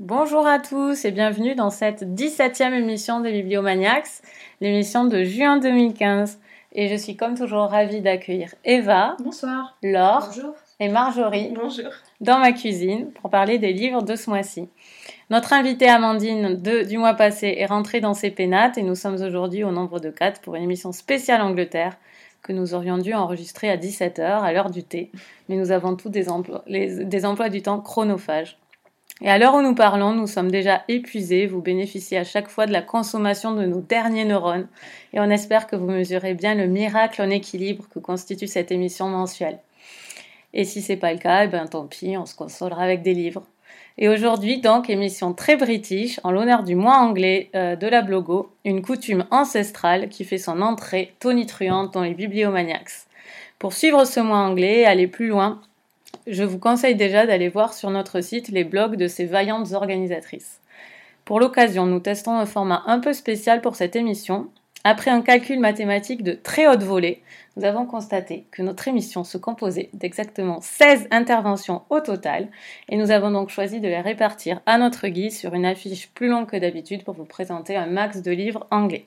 Bonjour à tous et bienvenue dans cette 17e émission des Bibliomaniacs, l'émission de juin 2015. Et je suis comme toujours ravie d'accueillir Eva, Bonsoir. Laure Bonjour. et Marjorie Bonjour. dans ma cuisine pour parler des livres de ce mois-ci. Notre invitée Amandine de- du mois passé est rentrée dans ses pénates et nous sommes aujourd'hui au nombre de 4 pour une émission spéciale Angleterre que nous aurions dû enregistrer à 17h à l'heure du thé. Mais nous avons tous des emplois, les- des emplois du temps chronophages. Et à l'heure où nous parlons, nous sommes déjà épuisés. Vous bénéficiez à chaque fois de la consommation de nos derniers neurones. Et on espère que vous mesurez bien le miracle en équilibre que constitue cette émission mensuelle. Et si c'est pas le cas, eh ben tant pis, on se consolera avec des livres. Et aujourd'hui, donc, émission très british, en l'honneur du mois anglais euh, de la Blogo, une coutume ancestrale qui fait son entrée tonitruante dans les bibliomaniacs. Pour suivre ce mois anglais et aller plus loin, je vous conseille déjà d'aller voir sur notre site les blogs de ces vaillantes organisatrices. Pour l'occasion, nous testons un format un peu spécial pour cette émission. Après un calcul mathématique de très haute volée, nous avons constaté que notre émission se composait d'exactement 16 interventions au total, et nous avons donc choisi de les répartir à notre guise sur une affiche plus longue que d'habitude pour vous présenter un max de livres anglais.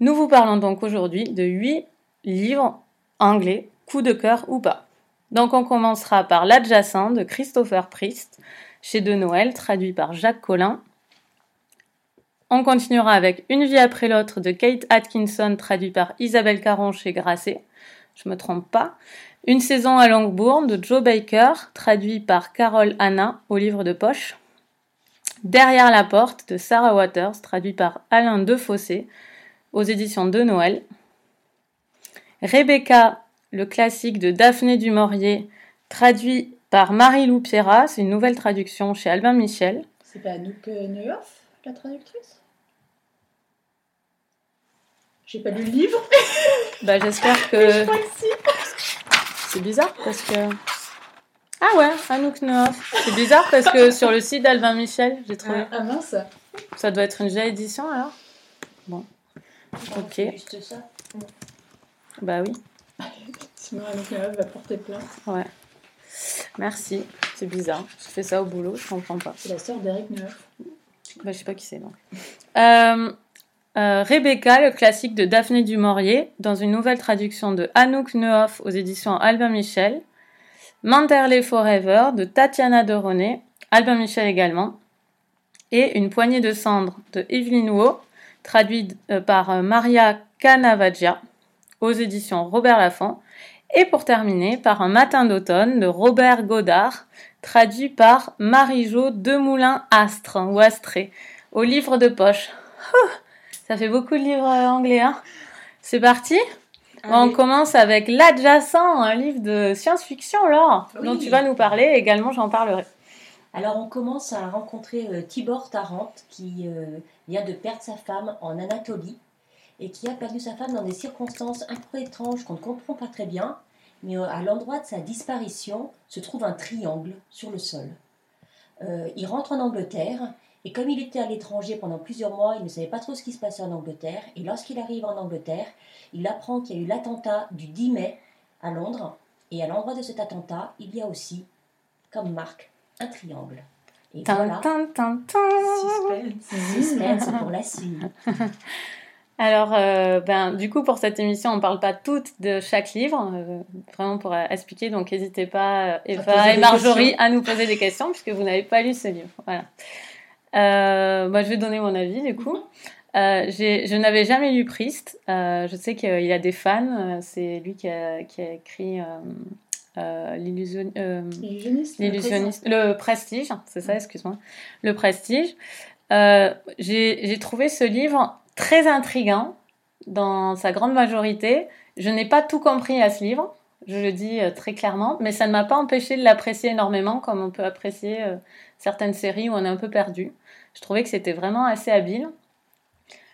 Nous vous parlons donc aujourd'hui de 8 livres anglais, coup de cœur ou pas. Donc on commencera par L'adjacent de Christopher Priest, chez De Noël, traduit par Jacques Collin. On continuera avec Une vie après l'autre de Kate Atkinson, traduit par Isabelle Caron chez Grasset. Je me trompe pas. Une saison à Longbourn de Joe Baker, traduit par Carole Anna au livre de poche. Derrière la porte de Sarah Waters, traduit par Alain Defossé aux éditions de Noël. Rebecca, le classique de Daphné du Maurier, traduit par Marie-Lou Pierrat, c'est une nouvelle traduction chez Albin Michel. C'est pas Anouk euh, Neuhoff, la traductrice? J'ai pas lu le livre. Bah, j'espère Je que crois que si. c'est bizarre parce que. Ah ouais, Anouk Neuf. C'est bizarre parce que sur le site d'Albin Michel, j'ai trouvé. Ah, ah, mince. Ça doit être une vieille édition alors Ok. C'est juste ça. Bah oui, Sinon Neuhoff va porter plainte. ouais. Merci, c'est bizarre. Je fais ça au boulot, je comprends pas. C'est la sœur d'Eric Neuhoff. Bah, je sais pas qui c'est donc. Euh, euh, Rebecca, le classique de Daphné du Maurier, dans une nouvelle traduction de Anouk Nehoff aux éditions Albin Michel. Manderley Forever de Tatiana de René, Albin Michel également. Et Une poignée de cendres de Evelyn Waugh, traduite euh, par euh, Maria Canavaggia aux éditions Robert Laffont. Et pour terminer, par Un matin d'automne de Robert Godard, traduit par Marie-Jo Demoulin-Astre ou Astré au livre de poche. Ouh, ça fait beaucoup de livres euh, anglais, hein C'est parti? On commence avec L'adjacent, un livre de science-fiction, Laure, Oui. dont tu vas nous parler. Également, j'en parlerai. Alors on commence à rencontrer euh, Tibor Tarente qui euh, vient de perdre sa femme en Anatolie et qui a perdu sa femme dans des circonstances un peu étranges qu'on ne comprend pas très bien. Mais euh, à l'endroit de sa disparition se trouve un triangle sur le sol. Euh, il rentre en Angleterre et comme il était à l'étranger pendant plusieurs mois, il ne savait pas trop ce qui se passait en Angleterre. Et lorsqu'il arrive en Angleterre, il apprend qu'il y a eu l'attentat du 10 mai à Londres. Et à l'endroit de cet attentat, il y a aussi, comme marque, un triangle. Et Tin, voilà, tin, tin, tin. Suspense. suspense pour la suite. Alors, euh, ben, du coup, pour cette émission, on ne parle pas toutes de chaque livre, euh, vraiment pour euh, expliquer. Donc, n'hésitez pas, Eva et Marjorie, à nous poser des questions, puisque vous n'avez pas lu ce livre. Voilà. Euh, moi, je vais donner mon avis, du coup. Je n'avais jamais lu Priest. Je sais qu'il y a des fans. C'est lui qui a, qui a écrit l'illusion. Illusionniste. L'illusionniste, le prestige, c'est ça, excuse-moi. Le prestige. Euh, j'ai trouvé ce livre très intriguant dans sa grande majorité. Je n'ai pas tout compris à ce livre, je le dis euh, très clairement, mais ça ne m'a pas empêché de l'apprécier énormément, comme on peut apprécier euh, certaines séries où on est un peu perdu. Je trouvais que c'était vraiment assez habile.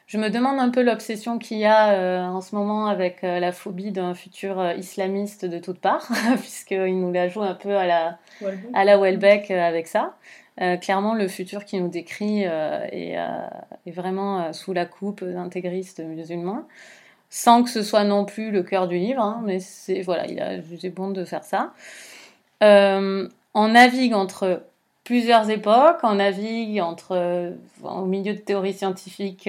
Je me demande un peu l'obsession qu'il y a euh, en ce moment avec euh, la phobie d'un futur euh, islamiste de toutes parts, puisqu'il nous la joue un peu à la, Walbon. à la Welbeck avec ça. Euh, clairement, le futur qui nous décrit euh, est, euh, est vraiment sous la coupe d'intégristes musulmans, sans que ce soit non plus le cœur du livre, hein, mais c'est voilà, il a jugé bon de faire ça. On navigue entre plusieurs époques. On navigue entre, au milieu de théories scientifiques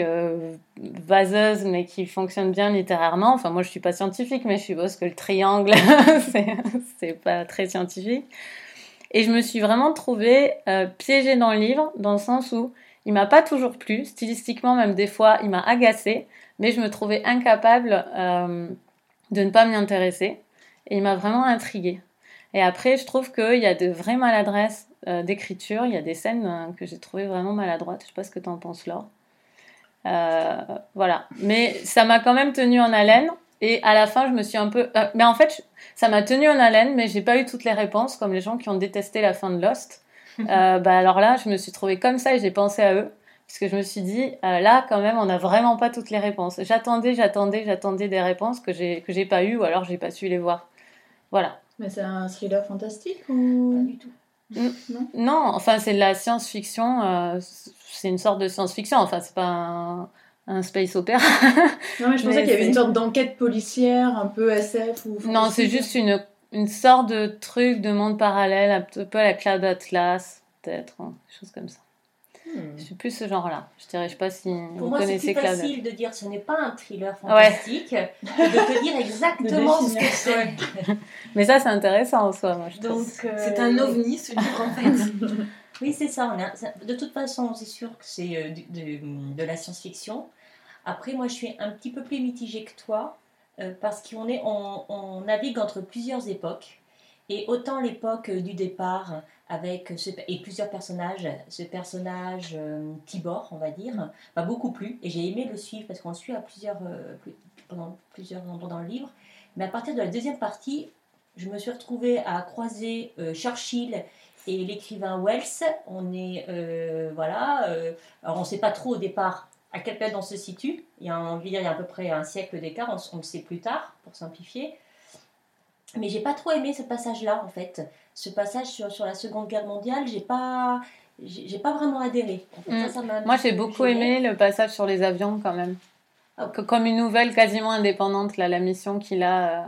vaseuses, mais qui fonctionnent bien littérairement. Enfin, moi, je suis pas scientifique, mais je suppose que le triangle, c'est pas très scientifique. Et je me suis vraiment trouvée euh, piégée dans le livre, dans le sens où il m'a pas toujours plu, stylistiquement même des fois, il m'a agacée, mais je me trouvais incapable euh, de ne pas m'y intéresser. Et il m'a vraiment intriguée. Et après, je trouve qu'il y a de vraies maladresses euh, d'écriture. Il y a des scènes que j'ai trouvées vraiment maladroites. Je sais pas ce que tu en penses, Laure. Voilà. Mais ça m'a quand même tenu en haleine. Et à la fin, je me suis un peu. euh, mais en fait, je- ça m'a tenu en haleine, mais j'ai pas eu toutes les réponses, comme les gens qui ont détesté la fin de Lost. Euh, bah alors là, je me suis trouvée comme ça et j'ai pensé à eux. Parce que je me suis dit, euh, là, quand même, on n'a vraiment pas toutes les réponses. J'attendais, j'attendais, j'attendais des réponses que j'ai que j'ai pas eues ou alors j'ai pas su les voir. Voilà. Mais c'est un thriller fantastique Pas ou. du tout. Non, enfin, c'est de la science-fiction. euh, c'est une sorte de science-fiction. Enfin, c'est pas un, un space opéra. Non, mais je pensais qu'il y avait une sorte d'enquête policière, un peu SF ou. non, c'est juste une, une sorte de truc de monde parallèle, un peu à la Cloud Atlas, peut-être, hein, des choses comme ça. Hmm. Je suis plus ce genre-là. Je dirais, je sais pas si Pour vous moi, c'est connaissez plus Cloud facile de dire ce n'est pas un thriller fantastique que de te dire exactement ce que c'est. Mais ça, c'est intéressant en soi, moi, je trouve. Donc, euh, C'est un ovni ce livre en fait. Oui, c'est ça. on a- ça- De toute façon, c'est sûr que c'est euh, de la science-fiction. Après, moi, je suis un petit peu plus mitigée que toi euh, parce qu'on est, on, navigue entre plusieurs époques. Et autant l'époque euh, du départ avec ce, et plusieurs personnages, ce personnage euh, Tibor, on va dire, m'a beaucoup plu et j'ai aimé le suivre parce qu'on le suit à plusieurs, plus- pendant plusieurs endroits dans le livre. Mais à partir de la deuxième partie, je me suis retrouvée à croiser Churchill et l'écrivain Wells. On est, voilà, alors on ne sait pas trop au départ à quelle période on se situe. Il y a, on il y a à peu près un siècle d'écart, on, le sait plus tard, pour simplifier. Mais j'ai pas trop aimé ce passage-là, en fait. Ce passage sur, sur la Seconde Guerre mondiale, j'ai pas, j'ai pas vraiment adhéré. En fait, ça, ça m'a un Moi, j'ai beaucoup aimé le passage sur les avions quand même. Ah. Comme une nouvelle quasiment indépendante, là, la mission qu'il a euh,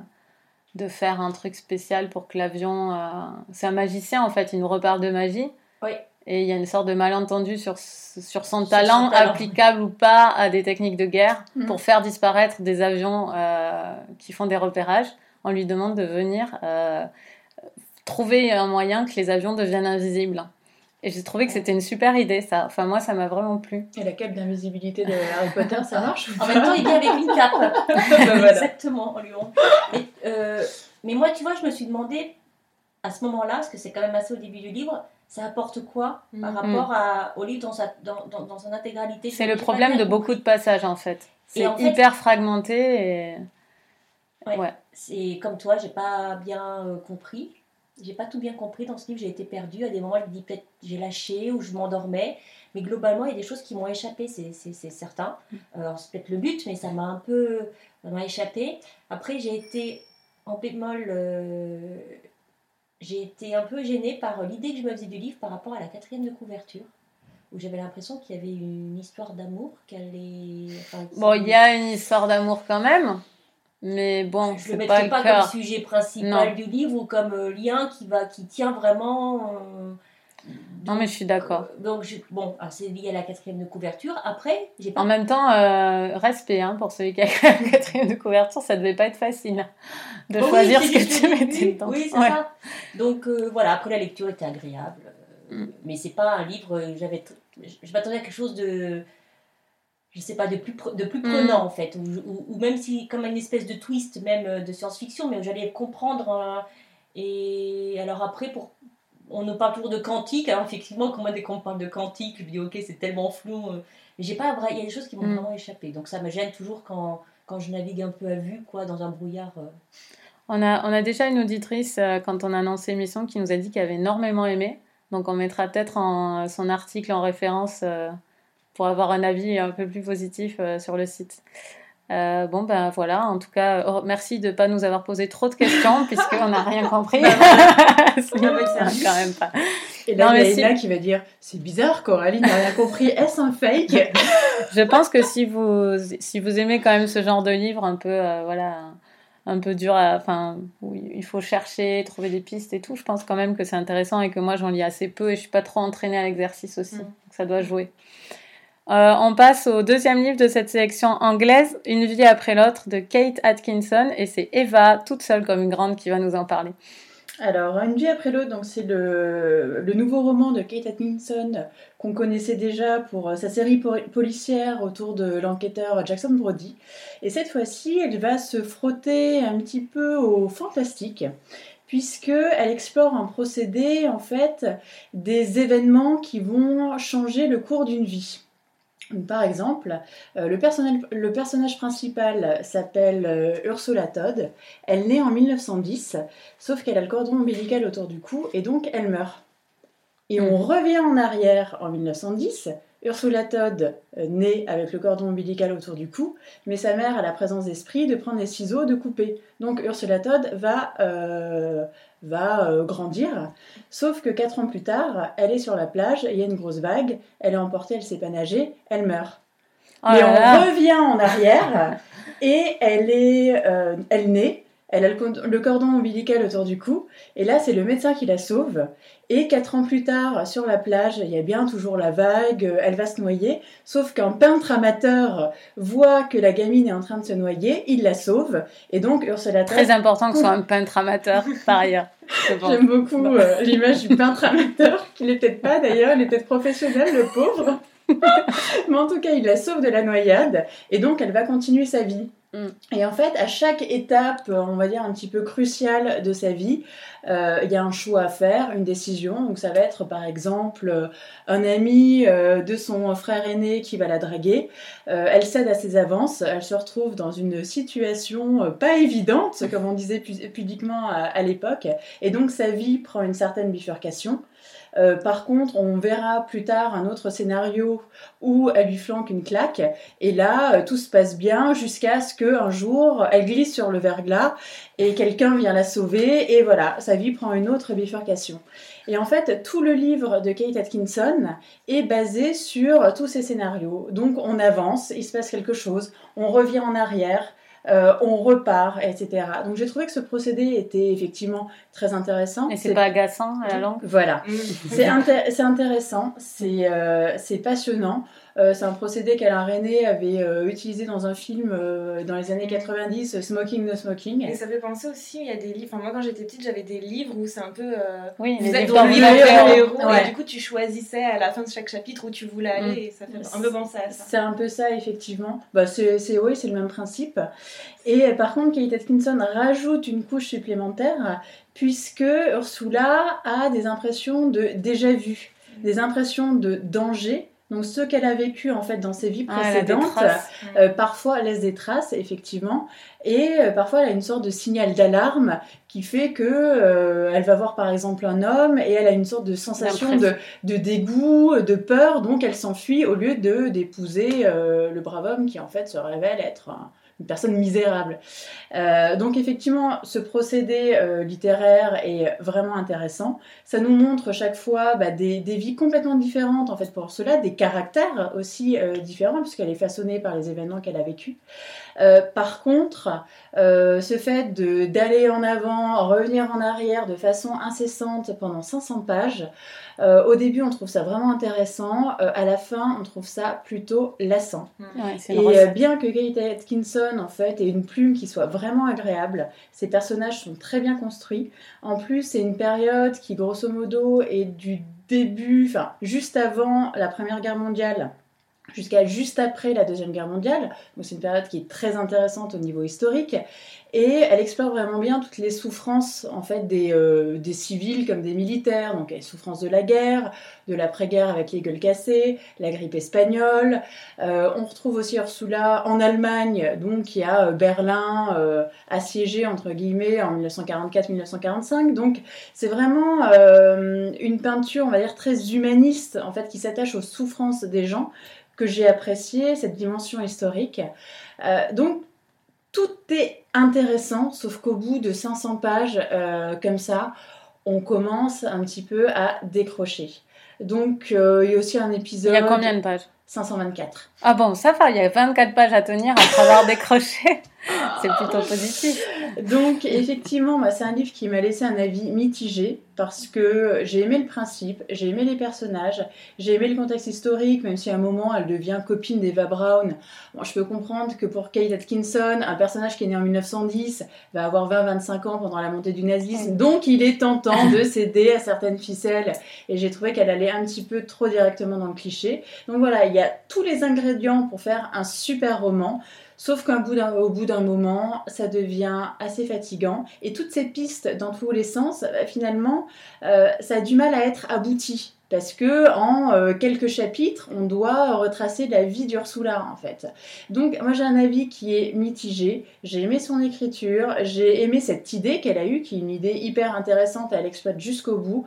de faire un truc spécial pour que l'avion. euh, C'est un magicien en fait, il nous reparle de magie. Oui. Et il y a une sorte de malentendu sur, sur son Sur talent, son talent. applicable ou pas à des techniques de guerre Mhm. pour faire disparaître des avions euh, qui font des repérages. On lui demande de venir euh, trouver un moyen que les avions deviennent invisibles. Et j'ai trouvé que c'était une super idée, ça. Enfin, moi, ça m'a vraiment plu. Et la cape d'invisibilité de Harry Potter, ça marche En même temps, il vient avec une cape. Voilà. Exactement, en Lyon. Mais, euh, mais moi, tu vois, je me suis demandé à ce moment-là, parce que c'est quand même assez au début du livre, ça apporte quoi par Mhm. rapport à, au livre dans, sa, dans, dans, dans son intégralité C'est le problème de beaucoup de passages, en fait. C'est Et en fait- hyper fragmenté et... Ouais. Ouais. C'est comme toi, j'ai pas bien euh, compris. J'ai pas tout bien compris dans ce livre, j'ai été perdue. À des moments, je me dis peut-être j'ai lâché ou je m'endormais. Mais globalement, il y a des choses qui m'ont échappé, c'est c'est- c'est certain. Alors, c'est peut-être le but, mais ça m'a un peu ça m'a échappé. Après, j'ai été en bémol, euh, j'ai été un peu gênée par l'idée que je me faisais du livre par rapport à la quatrième de couverture, où j'avais l'impression qu'il y avait une histoire d'amour, qu'elle est. enfin, Bon, il y a une histoire d'amour quand même, mais bon, je le pas mettrai le pas, comme sujet principal Non. du livre ou comme euh, lien qui va qui tient vraiment euh, Non, mais je suis d'accord. euh, donc je- bon c'est lié à la quatrième de couverture après j'ai pas En même temps, euh, respect hein, pour celui qui a la quatrième de couverture, ça devait pas être facile de choisir ce que tu mettais dedans. oui c'est Ouais. ça donc euh, voilà après la lecture était agréable Mm. mais c'est pas un livre j'avais je, m'attendais à quelque chose de je sais pas de plus de plus Mm. prenant en fait ou, même si comme une espèce de twist même de science-fiction mais où j'allais comprendre et alors après pour on nous parle toujours de quantique alors effectivement quand moi dès qu'on parle de quantique je me dis ok c'est tellement flou euh, mais j'ai pas il y a des choses qui m'ont Mm. vraiment échappé donc ça me gêne toujours quand quand je navigue un peu à vue quoi dans un brouillard euh. On a, on a déjà une auditrice, euh, quand on a annoncé l'émission, qui nous a dit qu'elle avait énormément aimé. Donc on mettra peut-être en- son article en référence pour avoir un avis un peu plus positif sur le site. Euh, bon, ben voilà, en tout cas, oh, merci de ne pas nous avoir posé trop de questions, puisqu'on n'a rien compris. C'est quand même pas. Et là, Non, il y a si- qui va dire C'est bizarre, Coralie n'a rien compris. Est-ce un fake? Je pense que si vous, si vous aimez quand même ce genre de livre un peu, euh, voilà, un peu dur à, enfin, où il faut chercher, trouver des pistes et tout. Je pense quand même que c'est intéressant et que moi j'en lis assez peu et je suis pas trop entraînée à l'exercice aussi. Mm. Donc ça doit jouer. Euh, on passe au deuxième livre de cette sélection anglaise, Une vie après l'autre de Kate Atkinson et c'est Eva, toute seule comme une grande, qui va nous en parler. Alors, Une vie après l'autre, donc c'est le, le nouveau roman de Kate Atkinson qu'on connaissait déjà pour euh, sa série po- policière autour de l'enquêteur Jackson Brody. Et cette fois-ci, elle va se frotter un petit peu au fantastique, puisque elle explore un procédé en fait des événements qui vont changer le cours d'une vie. Par exemple, euh, le, personnage, le personnage principal s'appelle euh, Ursula Todd. Elle naît en 1910, sauf qu'elle a le cordon ombilical autour du cou et donc elle meurt. Et on Mhm. revient en arrière en 1910. Ursula Todd euh, naît avec le cordon ombilical autour du cou, mais sa mère a la présence d'esprit de prendre les ciseaux, de couper. Donc Ursula Todd va, euh, va euh, grandir, sauf que quatre ans plus tard, elle est sur la plage, il y a une grosse vague, elle est emportée, elle sait pas nager, elle meurt. Oh Mais on revient en arrière et elle est, euh, elle naît, elle a le, cordon ombilical autour du cou et là c'est le médecin qui la sauve. Et quatre ans plus tard, sur la plage, il y a bien toujours la vague, euh, elle va se noyer. Sauf qu'un peintre amateur voit que la gamine est en train de se noyer, il la sauve et donc Ursula Très important que ce soit un peintre amateur, par ailleurs. J'aime beaucoup euh, l'image du peintre amateur, qu'il est peut-être pas d'ailleurs, il est peut-être professionnel, le pauvre. Mais en tout cas, il la sauve de la noyade et donc elle va continuer sa vie. Mm. Et en fait, à chaque étape, on va dire un petit peu cruciale de sa vie, euh, il y a un choix à faire, une décision. Donc ça va être par exemple euh, un ami euh, de son frère aîné qui va la draguer. Elle cède à ses avances, elle se retrouve dans une situation pas évidente, comme on disait pu- pudiquement à l'époque, et donc sa vie prend une certaine bifurcation. Euh, par contre, on verra plus tard un autre scénario où elle lui flanque une claque, et là, euh, tout se passe bien jusqu'à ce qu'un jour, elle glisse sur le verglas et quelqu'un vient la sauver, et voilà, sa vie prend une autre bifurcation. Et en fait, tout le livre de Kate Atkinson est basé sur tous ces scénarios. Donc, on avance, il se passe quelque chose, on revient en arrière, euh, on repart, etc. Donc, j'ai trouvé que ce procédé était effectivement très intéressant. Et c'est pas agaçant à la langue? Voilà. Mm. C'est inté- c'est intéressant, c'est euh, c'est passionnant. Euh, c'est un procédé qu'Alain René avait euh, utilisé dans un film euh, dans les années 90, euh, Smoking No Smoking. Et ça fait penser aussi, il y a des livres. Enfin, moi, quand j'étais petite, j'avais des livres où c'est un peu. euh, Oui, vous êtes dans le livre Ouais. et du coup, tu choisissais à la fin de chaque chapitre où tu voulais aller, et ça fait un peu penser à ça. C'est un peu ça, effectivement. Bah, c'est oui, c'est le même principe. Et par contre, Kate Atkinson rajoute une couche supplémentaire puisque Ursula a des impressions de déjà vu, des impressions de danger. Donc ce qu'elle a vécu en fait dans ses vies Ah, précédentes, euh, parfois laisse des traces effectivement, et euh, parfois elle a une sorte de signal d'alarme qui fait que euh, elle va voir par exemple un homme et elle a une sorte de sensation de, de dégoût, de peur, donc elle s'enfuit au lieu de d'épouser le brave homme qui en fait se révèle être un- une personne misérable. Euh, donc effectivement, ce procédé euh, littéraire est vraiment intéressant. Ça nous montre chaque fois bah, des, vies complètement différentes en fait pour cela, des caractères aussi euh, différents puisqu'elle est façonnée par les événements qu'elle a vécus. Par contre, ce fait d'aller en avant, revenir en arrière de façon incessante pendant 500 pages, euh, au début on trouve ça vraiment intéressant, euh, à la fin on trouve ça plutôt lassant. Ouais, une Et euh, bien que Kate Atkinson en fait ait une plume qui soit vraiment agréable, ses personnages sont très bien construits. En plus, c'est une période qui grosso modo est du début, enfin juste avant la Première Guerre mondiale jusqu'à juste après la Deuxième Guerre mondiale. C'est une période qui est très intéressante au niveau historique. Et elle explore vraiment bien toutes les souffrances en fait des, euh, des civils comme des militaires, donc les souffrances de la guerre, de l'après-guerre avec les gueules cassées, la grippe espagnole. Euh, on retrouve aussi Ursula en Allemagne, donc y a euh, Berlin assiégé entre guillemets en 1944-1945. Donc c'est vraiment une peinture, on va dire très humaniste en fait, qui s'attache aux souffrances des gens que j'ai apprécié cette dimension historique. Euh, donc tout est intéressant, sauf qu'au bout de 500 pages euh, comme ça, on commence un petit peu à décrocher. Donc euh, il y a aussi un Il épisode. y a combien de pages? 524. Ah bon, ça va, il y a 24 pages à tenir après avoir décroché. c'est plutôt positif. Donc, effectivement, bah, c'est un livre qui m'a laissé un avis mitigé parce que j'ai aimé le principe, j'ai aimé les personnages, j'ai aimé le contexte historique, même si à un moment elle devient copine d'Eva Brown. Bon, je peux comprendre que pour Kate Atkinson, un personnage qui est né en 1910 va avoir 20-25 ans pendant la montée du nazisme, donc il est tentant de céder à certaines ficelles. Et j'ai trouvé qu'elle allait un petit peu trop directement dans le cliché. Donc voilà, il y a tous les ingrédients pour faire un super roman. Sauf qu'au bout d'un moment, ça devient assez fatigant. Et toutes ces pistes dans tous les sens, bah, finalement, euh, ça a du mal à être abouti. Parce que en euh, quelques chapitres, on doit retracer la vie d'Ursula en fait. Donc moi j'ai un avis qui est mitigé. J'ai aimé son écriture, j'ai aimé cette idée qu'elle a eue, qui est une idée hyper intéressante, elle exploite jusqu'au bout.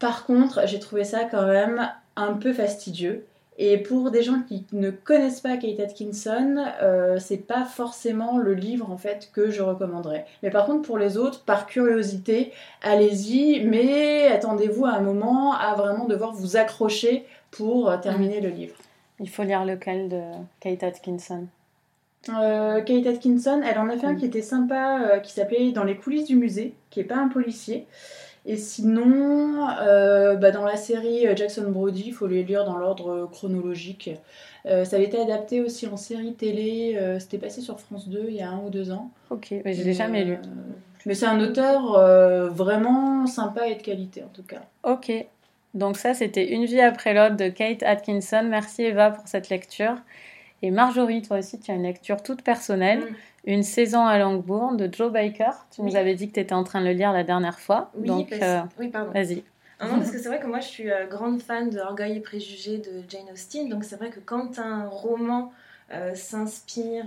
Par contre, j'ai trouvé ça quand même un peu fastidieux. Et pour des gens qui ne connaissent pas Kate Atkinson, euh, c'est pas forcément le livre en fait que je recommanderais. Mais par contre pour les autres, par curiosité, allez-y, mais attendez-vous à un moment à vraiment devoir vous accrocher pour euh, terminer le livre. Il faut lire lequel de Kate Atkinson? Euh, Kate Atkinson, elle en a fait un qui était sympa, qui s'appelait Dans les coulisses du musée, qui est pas un policier. Et sinon, euh, bah, dans la série euh, Jackson Brody, il faut les lire dans l'ordre chronologique. Euh, ça a été adapté aussi en série télé. C'était passé sur France 2 il y a un ou deux ans. Ok, mais je l'ai jamais lu. Mais c'est un auteur vraiment sympa et de qualité en tout cas. Ok. Donc ça, c'était Une vie après l'autre de Kate Atkinson. Merci Eva pour cette lecture. Et Marjorie, toi aussi, tu as une lecture toute personnelle. Mm. Une saison à Langbourn de Joe Baker. Tu nous avais dit que tu étais en train de le lire la dernière fois. Oui, donc, euh, oui pardon. Vas-y. non, parce que c'est vrai que moi je suis euh, grande fan de Orgueil et Préjugés de Jane Austen. Donc c'est vrai que quand un roman euh, s'inspire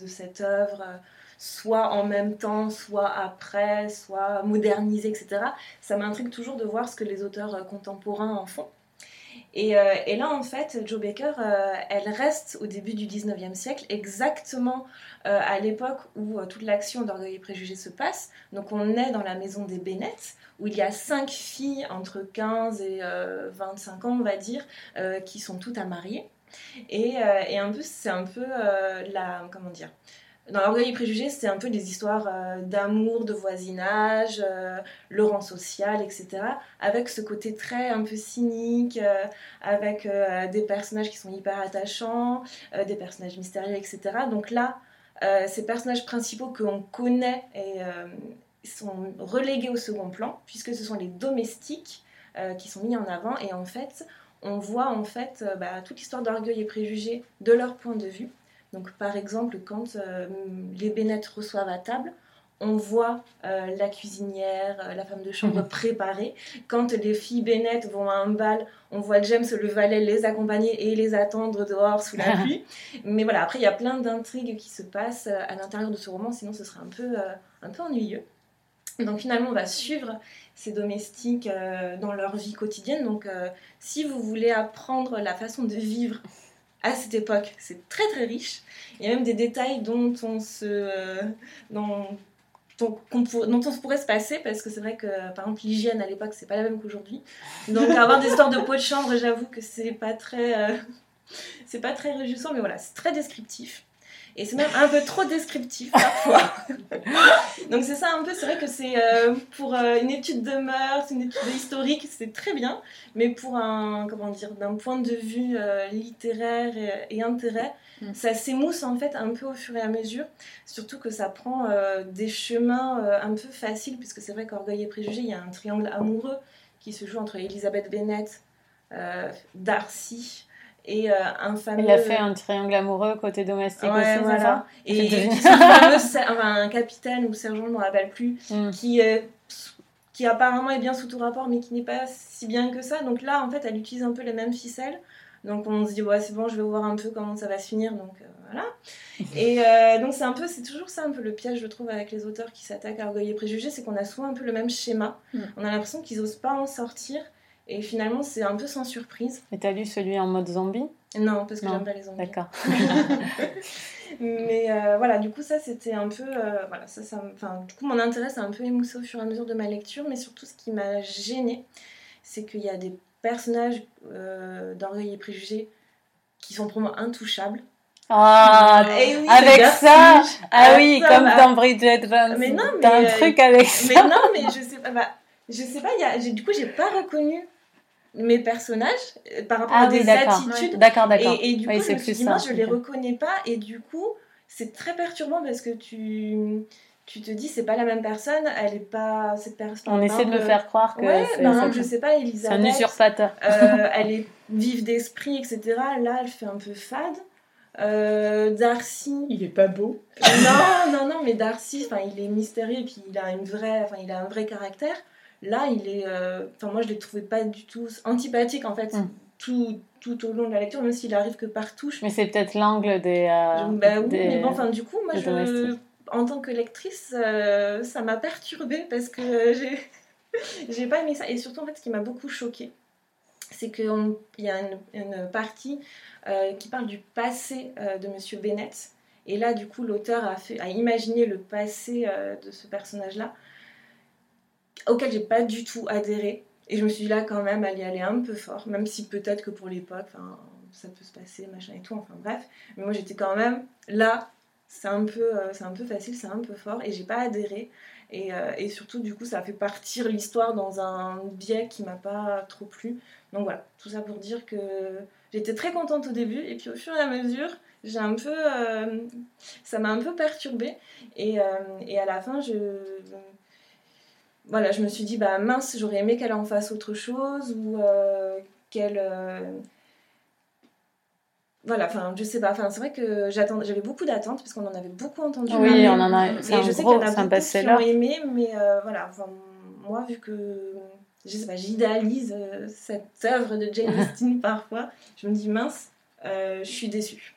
de cette œuvre, soit en même temps, soit après, soit modernisé, etc., ça m'intrigue toujours de voir ce que les auteurs contemporains en font. Euh, et, là, en fait, Joe Baker, euh, elle reste au début du 19e siècle, exactement euh, à l'époque où toute l'action d'Orgueil et Préjugés se passe. Donc on est dans la maison des Bennett, où il y a cinq filles entre 15 et 25 ans, on va dire, qui sont toutes à marier. Et, et un peu, c'est un peu la... comment dire dans l'orgueil et préjugés, c'est un peu des histoires euh, d'amour, de voisinage, euh, le rang social, etc. Avec ce côté très un peu cynique, euh, avec des personnages qui sont hyper attachants, des personnages mystérieux, etc. Donc là, ces personnages principaux que connaît sont relégués au second plan, puisque ce sont les domestiques qui sont mis en avant. Et en fait, on voit en fait bah, toute l'histoire d'orgueil et préjugés de leur point de vue. Donc par exemple, quand euh, les Bennett reçoivent à table, on voit euh, la cuisinière, euh, la femme de chambre mhm. préparer. Quand les filles Bennett vont à un bal, on voit James le valet les accompagner et les attendre dehors sous la pluie. Mais voilà, après il y a plein d'intrigues qui se passent à l'intérieur de ce roman, sinon ce serait un peu, un peu ennuyeux. Donc finalement, on va suivre ces domestiques dans leur vie quotidienne. Donc si vous voulez apprendre la façon de vivre à cette époque. C'est très très riche. Il y a même des détails dont on se, euh, dont, dont, on pourrait se passer parce que c'est vrai que par exemple l'hygiène à l'époque c'est pas la même qu'aujourd'hui. Donc avoir des histoires de peau de chambre, j'avoue que c'est pas très, euh, c'est pas très réjouissant, mais voilà, c'est très descriptif. Et c'est même un peu trop descriptif parfois. Donc c'est ça un peu, c'est vrai que c'est euh, pour euh, une étude de mœurs, une étude historique, c'est très bien. Mais pour un, comment dire, d'un point de vue euh, littéraire et, intérêt, mm. ça s'émousse en fait un peu au fur et à mesure. Surtout que ça prend des chemins un peu faciles, puisque c'est vrai qu'Orgueil et Préjugés, il y a un triangle amoureux qui se joue entre Elisabeth Bennett, Darcy et euh, un fameux... Il a fait un triangle amoureux côté domestique aussi, voilà. Et un capitaine ou sergent, je ne me rappelle plus, mm. qui, qui apparemment est bien sous tout rapport, mais qui n'est pas si bien que ça. Donc là, en fait, elle utilise un peu les mêmes ficelles. Donc on se dit, ouais, c'est bon, je vais voir un peu comment ça va se finir. Donc euh, voilà. Et euh, donc c'est un peu, c'est toujours ça un peu le piège, je trouve, avec les auteurs qui s'attaquent à Orgueil et Préjugés, c'est qu'on a souvent un peu le même schéma. Mm. On a l'impression qu'ils n'osent pas en sortir. Et finalement, c'est un peu sans surprise. Et t'as lu celui en mode zombie? Non, parce que j'aime pas les zombies. D'accord. Mais euh, voilà, du coup, ça, c'était un peu. Euh, voilà, ça, ça, enfin, du coup, mon intérêt s'est un peu émoussé au fur et à mesure de ma lecture. Mais surtout, ce qui m'a gêné, c'est qu'il y a des personnages euh, d'Orgueil et Préjugés qui sont pour moi intouchables. Ah, oui, avec ça, ah Ah, oui, ça, comme bah. dans Bridget Jones, Mais non, mais, t'as un euh, truc avec Mais ça. non, mais je sais pas. bah, je sais pas. Y a, du coup, j'ai pas reconnu mes personnages euh, par rapport Ah à oui, des attitudes. D'accord, d'accord. Et, et du coup, Oui, je me suis dit, les reconnais pas. Et du coup, c'est très perturbant parce que tu, tu te dis, c'est pas la même personne. Elle est pas cette personne. On essaie de me faire croire que Ouais, c'est exemple, je sais pas, C'est un Elisabeth. usurpateur. euh, elle est vive d'esprit, etc. Là, elle fait un peu fade. Euh, Darcy, Il est pas beau. non, non, non, mais Darcy, enfin, il est mystérieux et puis il a une vraie, enfin, il a un vrai caractère. Là, il est, euh, enfin, moi, je l'ai trouvé pas du tout antipathique en fait, Mm. tout, tout au long de la lecture, même s'il arrive que par touche. Mais c'est peut-être l'angle des. euh, bah oui, des- mais bon, enfin, du coup, moi, je, en tant que lectrice, euh, ça m'a perturbée parce que j'ai, j'ai pas aimé ça. Et surtout, en fait, ce qui m'a beaucoup choquée, c'est qu'il y a une, une partie euh, qui parle du passé de Monsieur Bennett. Et là, du coup, l'auteur a, fait, a imaginé le passé de ce personnage-là, auquel j'ai pas du tout adhéré. Et je me suis dit là, quand même, elle y allait un peu fort, même si peut-être que pour l'époque, ça peut se passer, machin et tout, enfin bref. Mais moi, j'étais quand même là, c'est un, peu, euh, un peu facile, c'est un peu fort, et j'ai pas adhéré. Et, euh, et surtout, du coup, ça a fait partir l'histoire dans un biais qui m'a pas trop plu. Donc voilà, tout ça pour dire que j'étais très contente au début, et puis au fur et à mesure, j'ai un peu, euh, ça m'a un peu perturbée. Et, et à la fin, je, voilà, je me suis dit, bah mince, j'aurais aimé qu'elle en fasse autre chose, ou euh, qu'elle. euh, Voilà, enfin, je sais pas, enfin, c'est vrai que j'avais beaucoup d'attentes, parce qu'on en avait beaucoup entendu. Oui, parler. on en a. C'est Et un je sais gros, qu'il y en a c'est un aimé, mais euh, voilà, enfin, moi, vu que je sais pas, j'idéalise cette œuvre de Jane Austen parfois, je me dis mince, je suis déçue.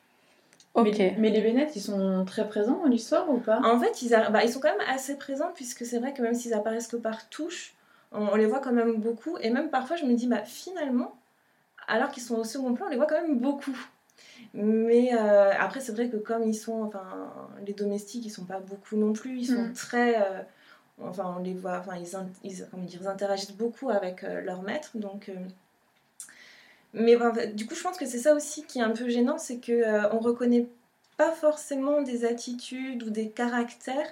Ok. Mais, mais les Bennett, ils sont très présents dans l'histoire ou pas? En fait, ils, a- bah, ils sont quand même assez présents, puisque c'est vrai que même s'ils apparaissent que par touche, on, on les voit quand même beaucoup, et même parfois, je me dis, bah finalement, alors qu'ils sont au second plan, on les voit quand même beaucoup. Mais euh, après, c'est vrai que comme ils sont, enfin, les domestiques, ils sont pas beaucoup non plus, ils sont Mm. très, euh, enfin, on les voit, enfin, ils, in- ils, comment dire, ils interagissent beaucoup avec euh, leur maître, donc. Mais du coup, je pense que c'est ça aussi qui est un peu gênant, c'est que euh, on reconnaît pas forcément des attitudes ou des caractères,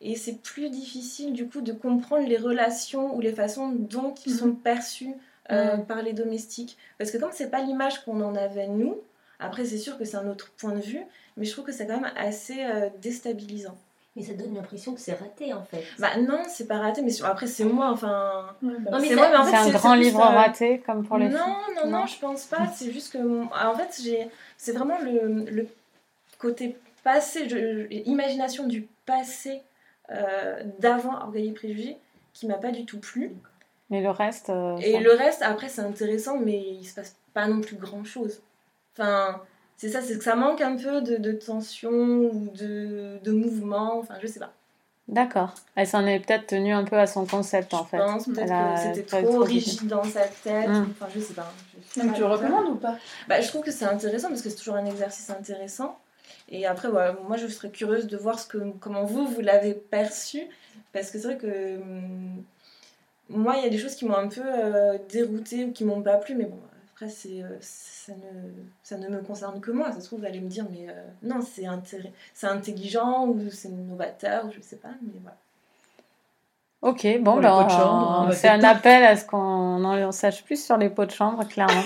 et c'est plus difficile du coup de comprendre les relations ou les façons dont ils Mhm. sont perçus euh, par les domestiques. Parce que comme c'est pas l'image qu'on en avait nous, après c'est sûr que c'est un autre point de vue, mais je trouve que c'est quand même assez euh, déstabilisant. Mais ça donne l'impression que c'est raté en fait. Bah non, c'est pas raté, mais après c'est moi, enfin... Ouais, bah, Non, mais c'est moi, mais en fait, C'est un grand livre euh, raté, comme pour les non, filles. non, non, Non. je pense pas. C'est juste que, mon- en fait, j'ai, c'est vraiment le, le côté passé, je- je- imagination du passé euh, d'avant Orgueil et Préjugés qui m'a pas du tout plu. Mais le reste. euh, Et ça- le reste, après, c'est intéressant, mais il se passe pas non plus grand chose. Enfin, c'est ça, c'est que ça manque un peu de, de tension ou de, de mouvement. Enfin, je sais pas. D'accord. Elle s'en est peut-être tenue un peu à son concept en je fait. pense peut-être a que c'était trop rigide dans sa tête. Mm. Enfin, je sais pas. Je suis Donc pas tu le recommandes ou pas Bah, je trouve que c'est intéressant parce que c'est toujours un exercice intéressant. Et après, voilà, moi, je serais curieuse de voir ce que, comment vous, vous l'avez perçu. Parce que c'est vrai que hum, moi, il y a des choses qui m'ont un peu euh, déroutée ou qui m'ont pas plu. Mais bon, après, c'est, euh, ça, ne, ça ne me concerne que moi. Ça se trouve, vous allez me dire, mais euh, non, c'est, intér- c'est intelligent ou c'est novateur, ou je sais pas. Mais voilà. Ok, bon, bah, chambre, on- c'est un appel à ce qu'on en sache plus sur les pots de chambre, clairement.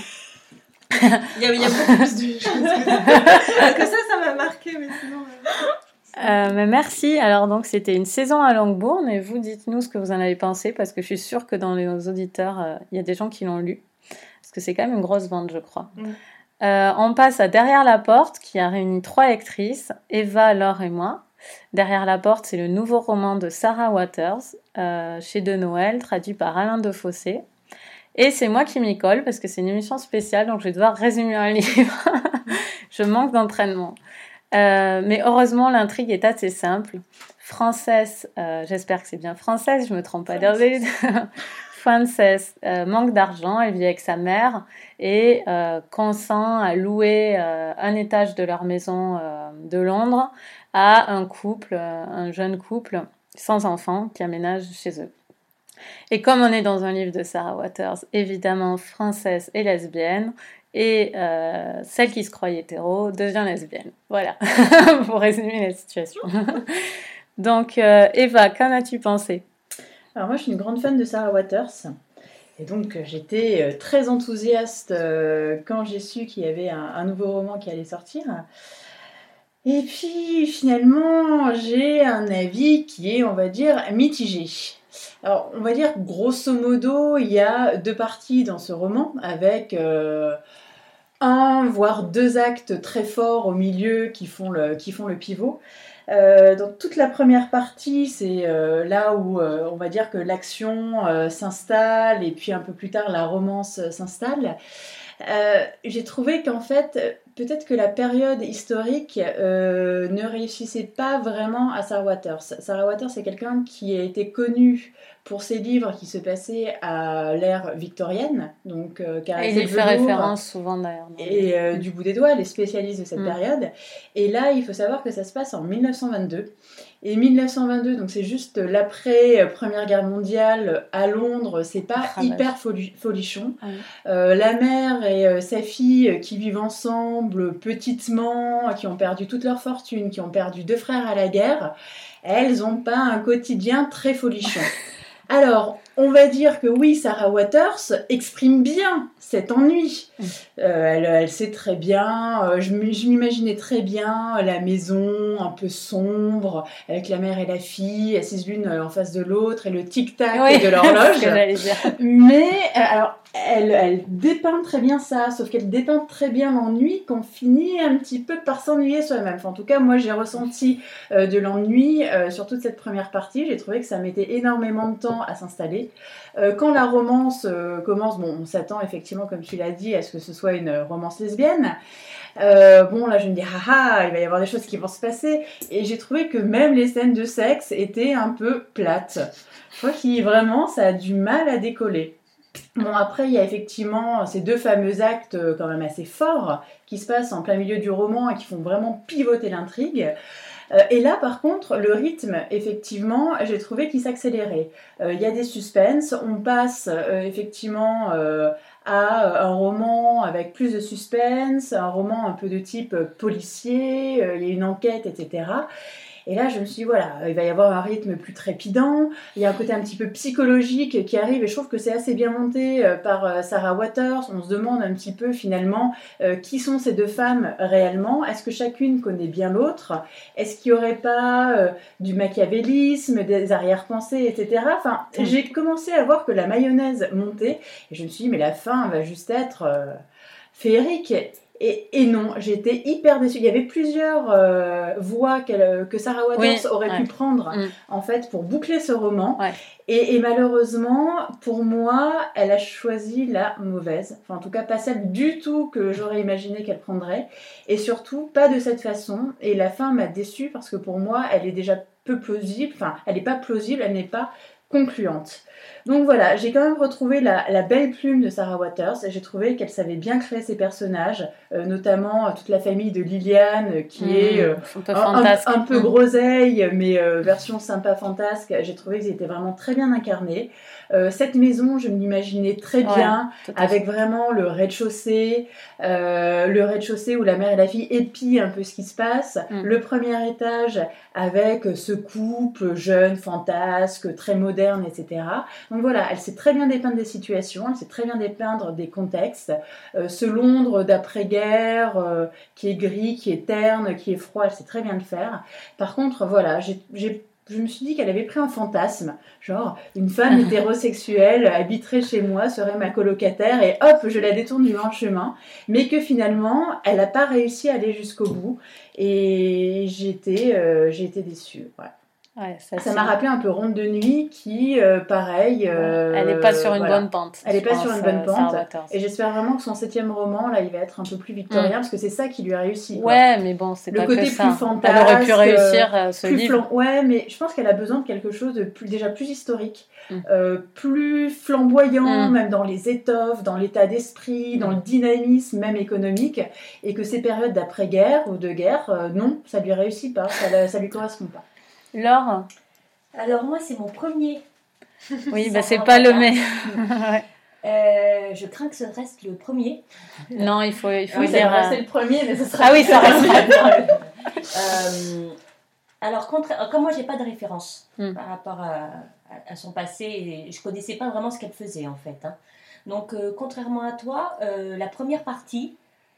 Il y a, il y a beaucoup plus de choses que, que ça, ça m'a marqué. Mais sinon. euh, Euh, mais merci. Alors donc c'était une saison à Langbourne et vous dites-nous ce que vous en avez pensé parce que je suis sûre que dans les auditeurs euh, il y a des gens qui l'ont lu parce que c'est quand même une grosse vente je crois. Mm. Euh, on passe à Derrière la porte qui a réuni trois lectrices, Eva, Laure et moi. Derrière la porte c'est le nouveau roman de Sarah Waters euh, chez De Noël traduit par Alain Defossé. Et c'est moi qui m'y colle parce que c'est une émission spéciale donc je vais devoir résumer un livre. je manque d'entraînement. Euh, mais heureusement, l'intrigue est assez simple. Frances, euh, j'espère que c'est bien Frances, je me trompe pas d'hervé. Frances euh, manque d'argent, elle vit avec sa mère et euh, consent à louer euh, un étage de leur maison de Londres à un couple, un jeune couple sans enfant qui aménage chez eux. Et comme on est dans un livre de Sarah Waters, évidemment, Frances est lesbienne Et celle qui se croyait hétéro devient lesbienne. Voilà, pour résumer la situation. Donc, Eva, qu'en as-tu pensé? Alors moi, je suis une grande fan de Sarah Waters. Et donc, j'étais très enthousiaste quand j'ai su qu'il y avait un, nouveau roman qui allait sortir. Et puis, finalement, j'ai un avis qui est, on va dire, mitigé. Alors, on va dire, grosso modo, il y a deux parties dans ce roman, avec un, voire deux actes très forts au milieu qui font le, qui font le pivot. Euh, donc toute la première partie, c'est euh, là où euh, on va dire que l'action s'installe et puis un peu plus tard la romance s'installe. J'ai trouvé qu'en fait, peut-être que la période historique ne réussissait pas vraiment à Sarah Waters. Sarah Waters, c'est quelqu'un qui a été connu pour ses livres qui se passaient à l'ère victorienne. Donc, euh, et il fait référence souvent d'ailleurs. Et euh, du bout des doigts, les spécialistes de cette mm. période. Et là, il faut savoir que ça se passe en 1922. Et 1922, donc c'est juste l'après euh, Première Guerre mondiale à Londres, c'est pas hyper folichon. la mère et sa fille qui vivent ensemble petitement, qui ont perdu toute leur fortune, qui ont perdu deux frères à la guerre, elles n'ont pas un quotidien très folichon. Alors, on va dire que oui, Sarah Waters exprime bien cet ennui. Mm. Euh, elle, sait très bien, euh, je m'imaginais très bien la maison un peu sombre, avec la mère et la fille assises l'une en face de l'autre et le tic-tac de l'horloge. Mais, euh, alors, elle, dépeint très bien ça, sauf qu'elle dépeint très bien l'ennui qu'on finit un petit peu par s'ennuyer soi-même. en tout cas, moi j'ai ressenti euh, de l'ennui euh, sur toute cette première partie. J'ai trouvé que ça mettait énormément de temps à s'installer. Euh, quand la romance commence, bon, on s'attend effectivement, comme tu l'as dit, à ce que ce soit une romance lesbienne. bon, là, je me dis, haha, il va y avoir des choses qui vont se passer. Et j'ai trouvé que même les scènes de sexe étaient un peu plates. Je crois qu'il vraiment, ça a du mal à décoller. Bon, après, il y a effectivement ces deux fameux actes euh, quand même assez forts qui se passent en plein milieu du roman et qui font vraiment pivoter l'intrigue. Euh, et là, par contre, le rythme, effectivement, j'ai trouvé qu'il s'accélérait. Euh, il y a des suspens, on passe effectivement à un roman avec plus de suspense, un roman un peu de type policier, il y a une enquête, etc. Et là, je me suis dit, voilà, il va y avoir un rythme plus trépidant, il y a un côté un petit peu psychologique qui arrive, et je trouve que c'est assez bien monté euh, par euh, Sarah Waters. On se demande un petit peu finalement euh, qui sont ces deux femmes réellement? Est-ce que chacune connaît bien l'autre? Est-ce qu'il n'y aurait pas du machiavélisme, des arrière-pensées, etc. Enfin, j'ai commencé à voir que la mayonnaise montait, et je me suis dit, mais la fin va juste être féerique. Et, non, j'étais hyper déçue. Il y avait plusieurs euh, voix que Sarah Waters aurait pu prendre mm. en fait pour boucler ce roman. Et, malheureusement, pour moi, elle a choisi la mauvaise. Enfin, en tout cas, pas celle du tout que j'aurais imaginé qu'elle prendrait. Et surtout, pas de cette façon. Et la fin m'a déçue parce que pour moi, elle est déjà peu plausible. Enfin, elle n'est pas plausible, elle n'est pas concluante. Donc voilà, j'ai quand même retrouvé la, belle plume de Sarah Waters j'ai trouvé qu'elle savait bien créer ses personnages, euh, notamment euh, toute la famille de Liliane qui mmh, est euh, un, peu groseille mais version sympa fantasque. J'ai trouvé qu'ils étaient vraiment très bien incarnés. cette maison, je m'imaginais très bien avec vraiment le rez-de-chaussée, le rez-de-chaussée où la mère et la fille épient un peu ce qui se passe, mmh. le premier étage avec ce couple jeune, fantasque, très moderne, etc. Donc voilà, elle sait très bien dépeindre des situations, elle sait très bien dépeindre des contextes. Euh, ce Londres d'après-guerre euh, qui est gris, qui est terne, qui est froid, elle sait très bien le faire. Par contre, voilà, je me suis dit qu'elle avait pris un fantasme, genre une femme hétérosexuelle habiterait chez moi, serait ma colocataire et hop, je la détourne du long chemin, mais que finalement, elle n'a pas réussi à aller jusqu'au bout et j'ai été, euh, été déçue. Voilà ça m'a rappelé un peu Ronde de nuit qui, euh, pareil. Euh, elle n'est pas sur une bonne pente. Elle n'est pas sur une bonne euh, pente. Et j'espère vraiment que son septième roman, là, il va être un peu plus victorien mm. parce que c'est ça qui lui a réussi. Ouais, mais bon, c'est pas côté que ça. plus fantastique. Elle aurait pu réussir ce livre. Ouais, mais je pense qu'elle a besoin de quelque chose de plus, déjà plus historique, mm. plus flamboyant, mm. même dans les étoffes, dans l'état d'esprit, dans le dynamisme, même économique. Et que ces périodes d'après-guerre ou de guerre, non, ça lui réussit pas, ça, ça lui correspond pas. Laure Alors moi, c'est mon premier. Oui, bah, c'est pas le mien. Euh, je crains que ce reste le premier. Non, il faut, il faut Oui, ça dire. rester euh, le premier, mais ce sera. Ah oui, ça reste. Euh, alors, contra- comme moi, j'ai pas de référence Hmm. par rapport à, son passé, et je connaissais pas vraiment ce qu'elle faisait en fait. hein. Donc, euh, contrairement à toi, euh, la première partie,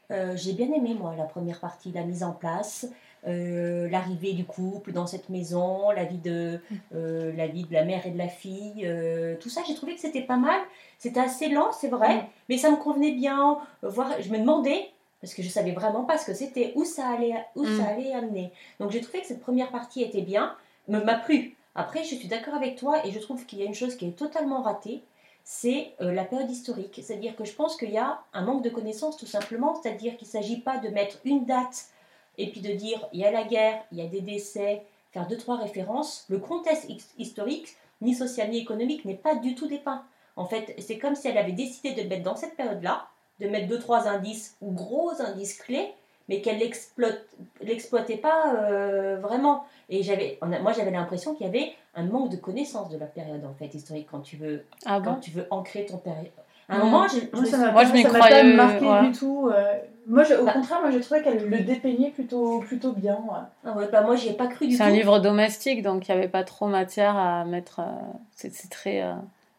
euh, j'ai bien aimé moi la première partie, la mise en place, euh, l'arrivée du couple dans cette maison, la vie de, euh, la vie de la mère et de la fille, euh, tout ça, j'ai trouvé que c'était pas mal. C'était assez lent, c'est vrai, Mm. mais ça me convenait bien. Voir, je me demandais parce que je savais vraiment pas ce que c'était, où ça allait, où Mm. ça allait amener. Donc j'ai trouvé que cette première partie était bien, m'a plu. Après, je suis d'accord avec toi et je trouve qu'il y a une chose qui est totalement ratée, c'est euh, la période historique. C'est-à-dire que je pense qu'il y a un manque de connaissances tout simplement, c'est-à-dire qu'il ne s'agit pas de mettre une date et puis de dire il y a la guerre, il y a des décès, faire deux, trois références. Le contexte his- historique, ni social ni économique, n'est pas du tout dépeint. En fait, c'est comme si elle avait décidé de mettre dans cette période-là, de mettre deux, trois indices ou gros indices clés, mais qu'elle l'exploitait pas euh, vraiment. Et j'avais, moi, j'avais l'impression qu'il y avait un manque de connaissance de la période en fait historique quand tu veux, Ah quand tu veux ancrer ton période. À un Mm. moment, j'ai- Moi, me ça m'a Moi, pas, je m'y ça m'a croyais, pas marqué ouais. du tout. euh. Moi, je- au Bah. contraire, moi, j'ai trouvé qu'elle le dépeignait plutôt, plutôt bien. ouais. Ah ouais, bah, moi, j'y ai pas cru du C'est tout. un livre domestique, donc il n'y avait pas trop matière à mettre. euh, c'est c'est très, euh,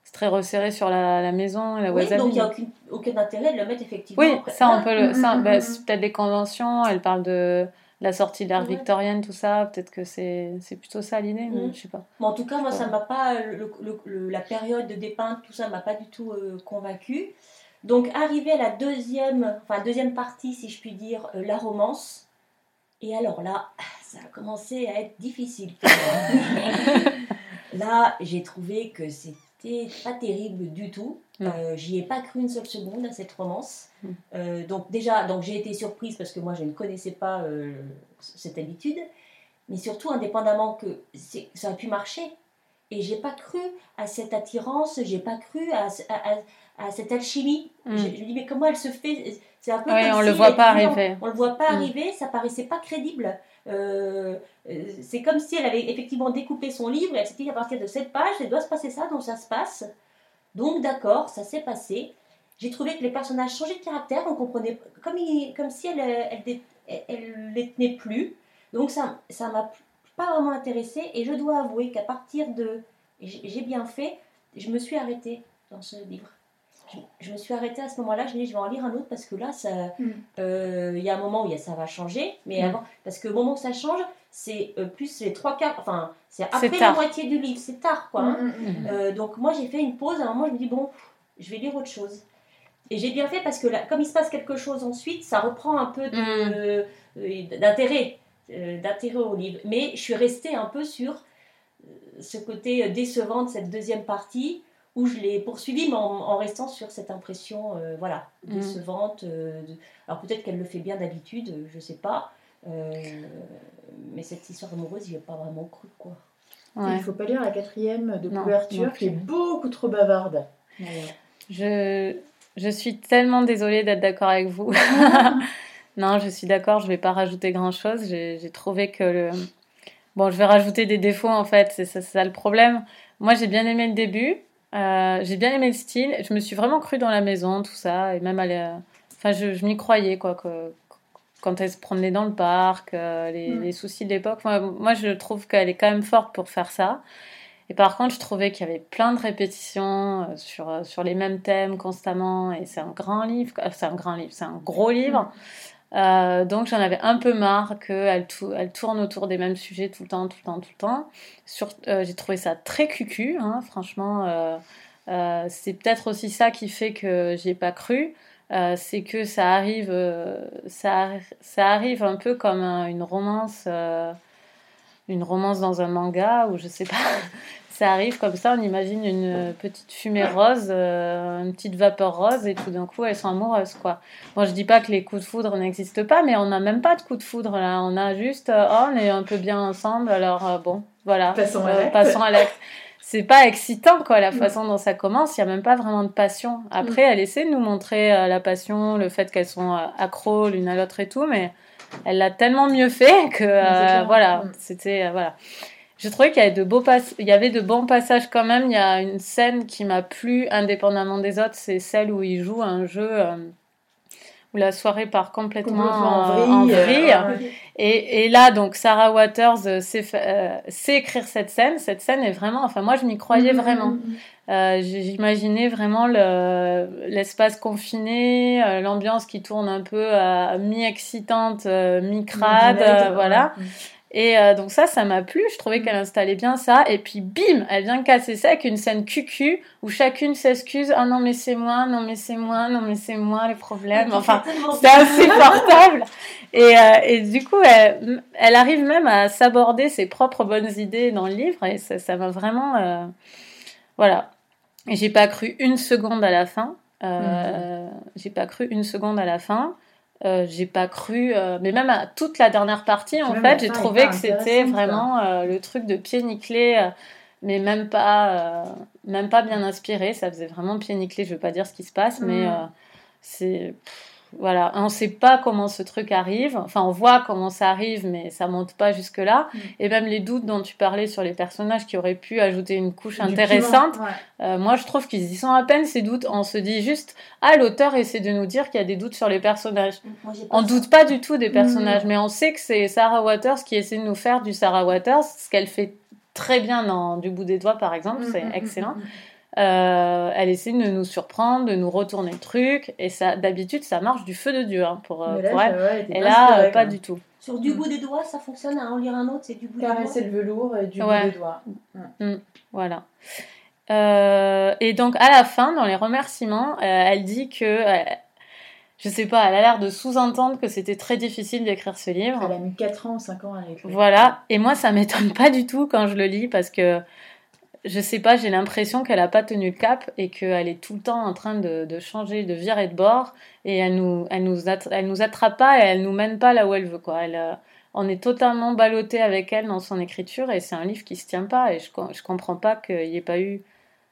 c'est très resserré sur la, la maison la Oui, wasabi. donc il n'y a aucune, aucun intérêt de le mettre effectivement. Oui, après- ça on Ah, peut le. Mm, ça, mm, bah, mm, c'est mm. peut-être des conventions. Elle parle de la sortie de Ouais. victorienne, tout ça. Peut-être que c'est c'est plutôt ça l'idée, mais Mm. je sais pas. Mais en tout cas, moi, ça m'a pas. le- le- le- la période de dépeinte, tout ça m'a pas du tout euh, convaincue. Donc, arrivé à la deuxième, enfin, deuxième partie, si je puis dire, euh, la romance. Et alors là, ça a commencé à être difficile là, j'ai trouvé que c'était pas terrible du tout. Euh, J'y ai pas cru une seule seconde à cette romance. Mm. Euh, donc déjà, donc j'ai été surprise parce que moi je ne connaissais pas euh, cette habitude, mais surtout indépendamment que ça aurait pu marcher. Et j'ai pas cru à cette attirance, j'ai pas cru à, à- à- à cette alchimie. Mm. Je, je me dis mais comment elle se fait? C'est un peu Ouais, comme on si le voit pas arriver. On, on le voit pas Mm. arriver, ça paraissait pas crédible. Euh, euh, c'est comme si elle avait effectivement découpé son livre et elle s'était dit à partir de cette page, il doit se passer ça, donc ça se passe. Donc d'accord, ça s'est passé. J'ai trouvé que les personnages changeaient de caractère, on comprenait comme, comme si elle, elle, elle, elle, les tenait plus. Donc ça ça m'a pas vraiment intéressée et je dois avouer qu'à partir de j'ai bien fait, je me suis arrêtée dans ce livre. Je, je me suis arrêtée à ce moment-là, je me dis je vais en lire un autre parce que là Mm. euh, il y a un moment où il y a, ça va changer, mais Mm. avant parce que au moment où ça change, c'est euh, plus les trois quarts, enfin c'est après la moitié du livre, c'est tard quoi. hein. Mm, mm. Euh, donc moi j'ai fait une pause, à un moment je me dis bon, je vais lire autre chose. Et j'ai bien fait parce que là, comme il se passe quelque chose ensuite, ça reprend un peu d'intérêt, d'intérêt au livre. Mais je suis restée un peu sur ce côté décevant de cette deuxième partie où je l'ai poursuivi mais en, en restant sur cette impression euh, voilà Mm. décevante. euh, de- Alors peut-être qu'elle le fait bien d'habitude, euh, je sais pas. Euh, mais cette histoire amoureuse, j'y ai pas vraiment cru quoi. Ouais. Il faut pas lire la quatrième de Non, couverture qui est beaucoup trop bavarde. Je, je suis tellement désolée d'être d'accord avec vous. non, je suis d'accord, je vais pas rajouter grand chose. J'ai trouvé que le. Bon, je vais rajouter des défauts en fait, c'est ça, c'est ça le problème. Moi, j'ai bien aimé le début, euh, j'ai bien aimé le style. Je me suis vraiment crue dans la maison, tout ça, et même aller. Enfin, je, je m'y croyais quoi. Que, quand elle se promenait dans le parc, euh, les, Mm. les soucis de l'époque. Moi, moi, je trouve qu'elle est quand même forte pour faire ça. Et par contre, je trouvais qu'il y avait plein de répétitions euh, sur, euh, sur les mêmes thèmes constamment. Et c'est un grand livre, c'est un grand livre, c'est un gros livre. Euh, donc j'en avais un peu marre qu'elle elle tourne autour des mêmes sujets tout le temps, tout le temps, tout le temps. Euh, j'ai trouvé ça très cucu, hein, franchement. euh, c'est peut-être aussi ça qui fait que j'y ai pas cru. C'est que ça arrive, ça, arri- ça arrive un peu comme un- une romance, une romance dans un manga ou je sais pas. Ça arrive comme ça, on imagine une petite fumée rose, euh, une petite vapeur rose et tout d'un coup elles sont amoureuses quoi. Bon, je dis pas que les coups de foudre n'existent pas, mais on n'a même pas de coups de foudre là. On a juste, euh, oh, on est un peu bien ensemble, alors euh, bon, voilà. Passons à Euh, l'acte. passons à l'acte. C'est pas excitant quoi, la façon dont ça commence. Il y a même pas vraiment de passion. Après, elle essaie de nous montrer euh, la passion, le fait qu'elles sont euh, accros l'une à l'autre et tout, mais elle l'a tellement mieux fait que euh, voilà, Mm. c'était euh, voilà. J'ai trouvé qu'il y avait de beaux pass- il y avait de bons passages quand même. Il y a une scène qui m'a plu indépendamment des autres, c'est celle où il joue un jeu euh, où la soirée part complètement, en en, vrille, euh, ouais. Et, et là, donc Sarah Waters euh, sait, euh, écrire cette scène. Cette scène est vraiment, enfin moi je m'y croyais vraiment. mhm, mhm. Euh, j- J'imaginais vraiment le- l'espace confiné, l'ambiance qui tourne un peu à mi-excitante, mi-crade, voilà. ouais. Et euh, donc ça, ça m'a plu. Je trouvais Mm. qu'elle installait bien ça. Et puis bim, elle vient casser ça avec une scène cucu où chacune s'excuse. Ah non mais c'est moi, non mais c'est moi, non mais c'est moi les problèmes. Enfin, c'est insupportable. Et, euh, et du coup, elle, elle arrive même à s'aborder ses propres bonnes idées dans le livre. Et ça ça m'a vraiment, euh, voilà. Et j'ai pas cru une seconde à la fin. Euh, J'ai pas cru une seconde à la fin. Euh, j'ai pas cru, euh, mais même à toute la dernière partie, en Même fait, j'ai trouvé que c'était vraiment euh, le truc de pied nickelé, mais même pas, même pas bien inspiré. Ça faisait vraiment pied nickelé. Je veux pas dire ce qui se passe, mais Mm. c'est voilà, on sait pas comment ce truc arrive. Enfin, on voit comment ça arrive, mais ça monte pas jusque là. Mm. Et même les doutes dont tu parlais sur les personnages qui auraient pu ajouter une couche intéressante. piment, ouais. Euh, moi, je trouve qu'ils y sont à peine ces doutes. On se dit juste, ah, l'auteur essaie de nous dire qu'il y a des doutes sur les personnages. On doute pas du tout des personnages, mais on sait que c'est Sarah Waters qui essaie de nous faire du Sarah Waters, ce qu'elle fait très bien dans Du bout des doigts, par exemple, c'est Mm, mm, excellent. Mm, mm. Euh, elle essaie de nous surprendre, de nous retourner le truc, et ça, d'habitude, ça marche du feu de Dieu hein, pour, euh, là, pour elle. ouais, Et pas là, euh, pas du tout. Sur du Mm. bout des doigts, ça fonctionne. À en lire un autre, c'est du bout des doigts. Caresser le velours et du Ouais. bout des doigts. Voilà. Euh, et donc à la fin, dans les remerciements, euh, elle dit que, euh, je sais pas, elle a l'air de sous-entendre que c'était très difficile d'écrire ce livre. Elle a mis 4 ans ou 5 ans à l'écrire. Voilà. Et moi, ça m'étonne pas du tout quand je le lis parce que je sais pas, j'ai l'impression qu'elle a pas tenu le cap et qu'elle est tout le temps en train de, de changer, de virer de bord et elle nous, elle nous, attra- elle nous attrape pas et elle nous mène pas là où elle veut quoi. Elle, euh, on est totalement ballotté avec elle dans son écriture et c'est un livre qui se tient pas et je, je comprends pas qu'il y ait pas eu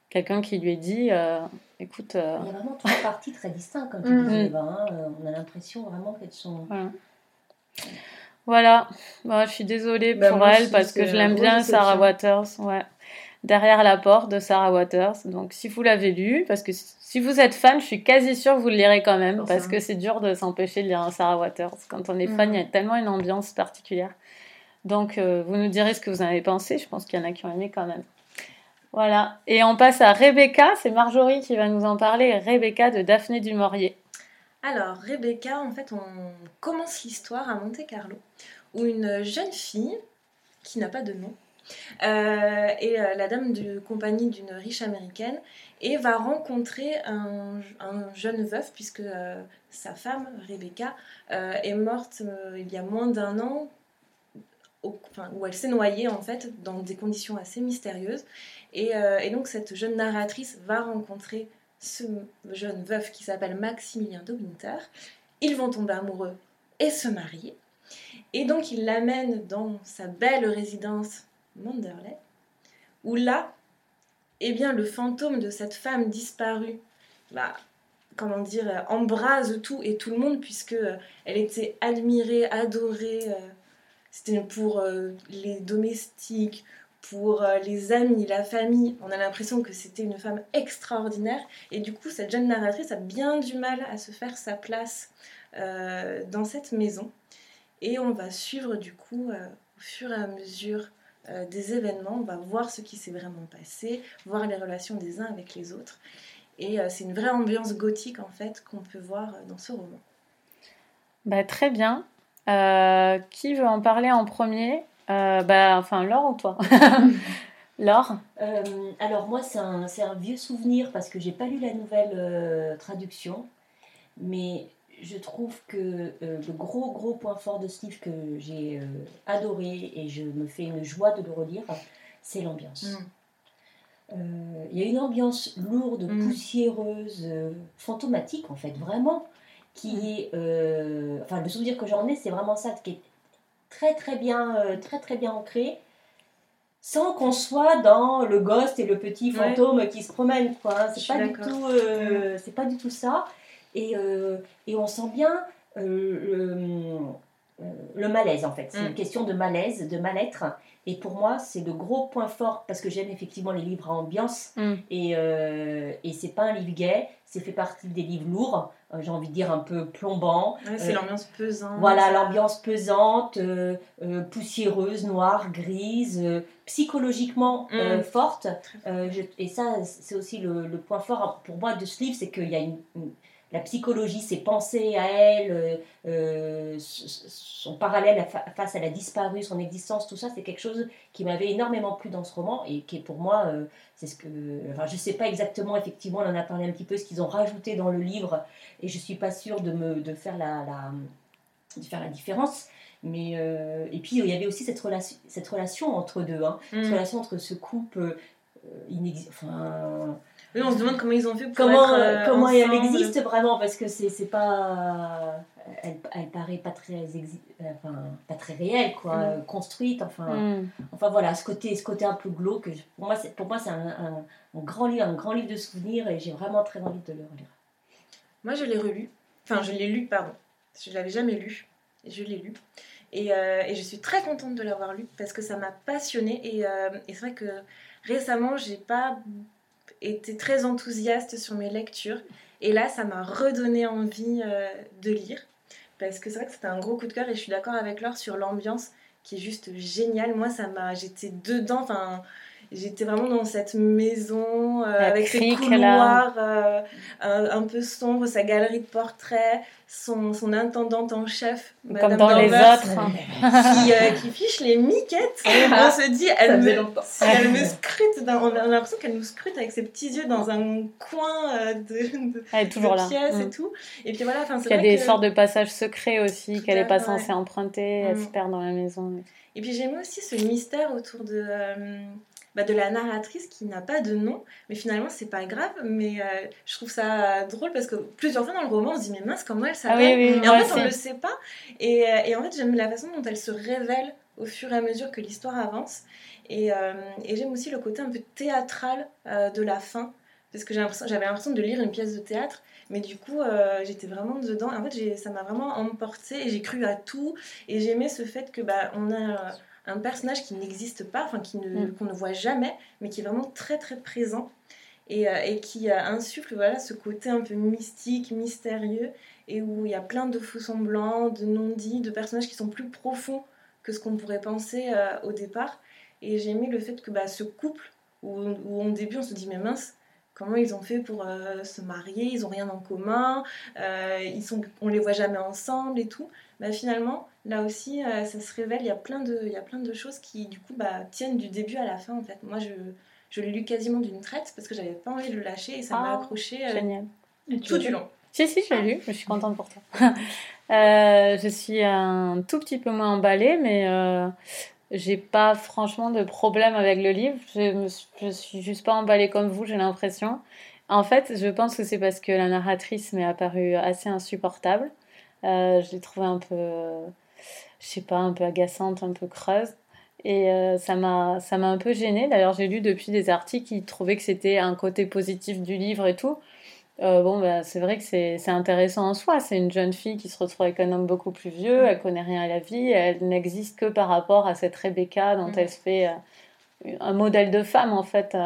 quelqu'un qui lui ait dit, euh, écoute, euh, Il y a vraiment trois parties très distinctes, comme tu Mm. disais, Eva, hein. Euh, On a l'impression vraiment qu'elles sont. Voilà, Bah, je suis désolée Bah, pour elle aussi, parce que je l'aime bien. Sarah Waters. Ouais. Derrière la porte de Sarah Waters. Donc, si vous l'avez lu, parce que si vous êtes fan, je suis quasi sûre que vous le lirez quand même, Pour parce ça. que c'est dur de s'empêcher de lire un Sarah Waters. Quand on est fan, Mhm. il y a tellement une ambiance particulière. Donc, euh, vous nous direz ce que vous en avez pensé. Je pense qu'il y en a qui ont aimé quand même. Voilà. Et on passe à Rebecca. C'est Marjorie qui va nous en parler. Rebecca de Daphné du Maurier. Alors, Rebecca, en fait, on commence l'histoire à Monte Carlo, où une jeune fille, qui n'a pas de nom, euh, est euh, la dame de compagnie d'une riche américaine et va rencontrer un, un jeune veuf, puisque euh, sa femme, Rebecca, est morte il y a moins d'un an, où elle s'est noyée, en fait, dans des conditions assez mystérieuses. Et, et donc, cette jeune narratrice va rencontrer ce jeune veuf qui s'appelle Maximilien de Winter. Ils vont tomber amoureux et se marier. Et donc il l'amène dans sa belle résidence Manderley, où là, eh bien, le fantôme de cette femme disparue, bah, comment dire, euh, embrase tout et tout le monde, puisque euh, elle était admirée, adorée. euh, C'était pour les domestiques, pour les amis, la famille. On a l'impression que c'était une femme extraordinaire. Et du coup, cette jeune narratrice a bien du mal à se faire sa place dans cette maison. Et on va suivre du coup, au fur et à mesure euh, des événements, on va voir ce qui s'est vraiment passé, voir les relations des uns avec les autres. Et euh, c'est une vraie ambiance gothique en fait qu'on peut voir euh, dans ce roman. Bah, très bien. Euh, qui veut en parler en premier? Euh, bah, Enfin, Laure ou toi? Laure? Euh, alors moi c'est un, un vieux souvenir parce que j'ai pas lu la nouvelle euh, traduction, mais je trouve que euh, le gros gros point fort de ce livre que j'ai euh, adoré et je me fais une joie de le relire, c'est l'ambiance. Mm. Euh, Il y a une ambiance lourde, Mm. poussiéreuse, fantomatique en fait, vraiment, qui Mm. est, enfin le souvenir que j'en ai, c'est vraiment ça, qui est très très bien, très très bien ancré, sans qu'on soit dans le ghost et le petit Ouais. fantôme qui se promène, quoi. hein. C'est pas du tout, euh, c'est pas du tout ça, et, euh, et on sent bien euh, le- le malaise en fait. C'est Mm. une question de malaise, de mal-être. Et pour moi, c'est le gros point fort parce que j'aime effectivement les livres à ambiance. Mm. Et, euh, et c'est pas un livre gay, c'est fait partie des livres lourds, euh, j'ai envie de dire un peu plombant. Ouais, c'est Euh, l'ambiance pesante. Voilà, l'ambiance pesante, euh, euh, poussiéreuse, noire, grise, euh, psychologiquement euh, Mm. forte. Euh, je- et ça, c'est aussi le, le point fort pour moi de ce livre, c'est qu'il y a une, une- la psychologie, ses pensées à elle, euh, euh, son parallèle face à la disparue, son existence, tout ça, c'est quelque chose qui m'avait énormément plu dans ce roman et qui est pour moi, euh, c'est ce que, enfin, je sais pas exactement, effectivement, on en a parlé un petit peu, ce qu'ils ont rajouté dans le livre et je suis pas sûre de me de faire la, la de faire la différence. Mais euh, et puis il y avait aussi cette relation, cette relation entre deux, hein, Mm. cette relation entre ce couple enfin, Oui, on se demande comment ils ont fait pour comment, être euh, comment elle existe vraiment parce que c'est c'est pas elle, elle paraît pas très exi- enfin, pas très réelle quoi Mm. euh, construite enfin Mm. enfin voilà ce côté ce côté un peu glauque pour moi c'est pour moi c'est un, un- un grand livre un grand livre de souvenirs et j'ai vraiment très envie de le relire Moi, je l'ai relu. Enfin, je l'ai lu, pardon. Je l'avais jamais lu. Je l'ai lu. Et, euh, et je suis très contente de l'avoir lu parce que ça m'a passionnée. Et, euh, et c'est vrai que récemment, j'ai pas été très enthousiaste sur mes lectures. Et là, ça m'a redonné envie euh, de lire. Parce que c'est vrai que c'était un gros coup de cœur et je suis d'accord avec Laure sur l'ambiance qui est juste géniale. Moi, ça m'a, j'étais dedans. Enfin, j'étais vraiment dans cette maison euh, avec ses crique, couloirs euh, un, un peu sombres, sa galerie de portraits, son, son intendante en chef, Comme Madame dans les autres. hein. qui, euh, qui fiche les miquettes. on se dit, elle me, longtemps. si elle me scrute, dans- on a l'impression qu'elle nous scrute avec ses petits yeux dans un coin de, de, Elle est toujours de là. pièce Mm. et tout. Et puis voilà, enfin, c'est Il y a des que- sortes de passages secrets aussi qu'elle n'est pas censée emprunter. Elle Mm. se perd dans la maison. Et puis j'aimais aussi ce mystère autour de, bah, de la narratrice qui n'a pas de nom, mais finalement c'est pas grave, mais euh, je trouve ça drôle parce que plusieurs fois dans le roman on se dit mais mince comment elle Ah s'appelle oui, oui, Et en fait on le sait pas, et, euh, et en fait j'aime la façon dont elle se révèle au fur et à mesure que l'histoire avance, et, euh, et j'aime aussi le côté un peu théâtral euh, de la fin, parce que j'avais l'impression de lire une pièce de théâtre, mais du coup, euh, j'étais vraiment dedans. En fait, ça m'a vraiment emporté et j'ai cru à tout. Et j'aimais ce fait que bah, on a un personnage qui n'existe pas, enfin qui ne- Mm. qu'on ne voit jamais, mais qui est vraiment très très présent et, euh, et qui insuffle voilà ce côté un peu mystique, mystérieux et où il y a plein de faux semblants, de non-dits, de personnages qui sont plus profonds que ce qu'on pourrait penser euh, au départ. Et j'ai aimé le fait que bah, ce couple où, où au début on se dit mais mince comment ils ont fait pour euh, se marier, ils ont rien en commun, euh, ils sont, on les voit jamais ensemble et tout. Bah, finalement, là aussi, euh, ça se révèle, il y a plein de, il y a plein de choses qui du coup bah, tiennent du début à la fin en fait. Moi, je, je l'ai lu quasiment d'une traite parce que j'avais pas envie de le lâcher et ça m'a Ah, accroché euh, Génial. tout du long. Si, si, je l'ai lu. Je suis contente pour toi. Euh, je suis un tout petit peu moins emballée, mais euh, j'ai pas franchement de problème avec le livre. Je, me suis- je suis juste pas emballée comme vous, j'ai l'impression. En fait, je pense que c'est parce que la narratrice m'est apparue assez insupportable. Euh, je l'ai trouvée un peu, euh, je sais pas, un peu agaçante, un peu creuse. Et euh, ça m'a, ça m'a un peu gênée. D'ailleurs, j'ai lu depuis des articles qui trouvaient que c'était un côté positif du livre et tout. Euh, bon, bah, c'est vrai que c'est intéressant en soi. C'est une jeune fille qui se retrouve avec un homme beaucoup plus vieux, elle connaît rien à la vie, elle n'existe que par rapport à cette Rebecca dont Mm. elle se fait euh, un modèle de femme en fait, euh,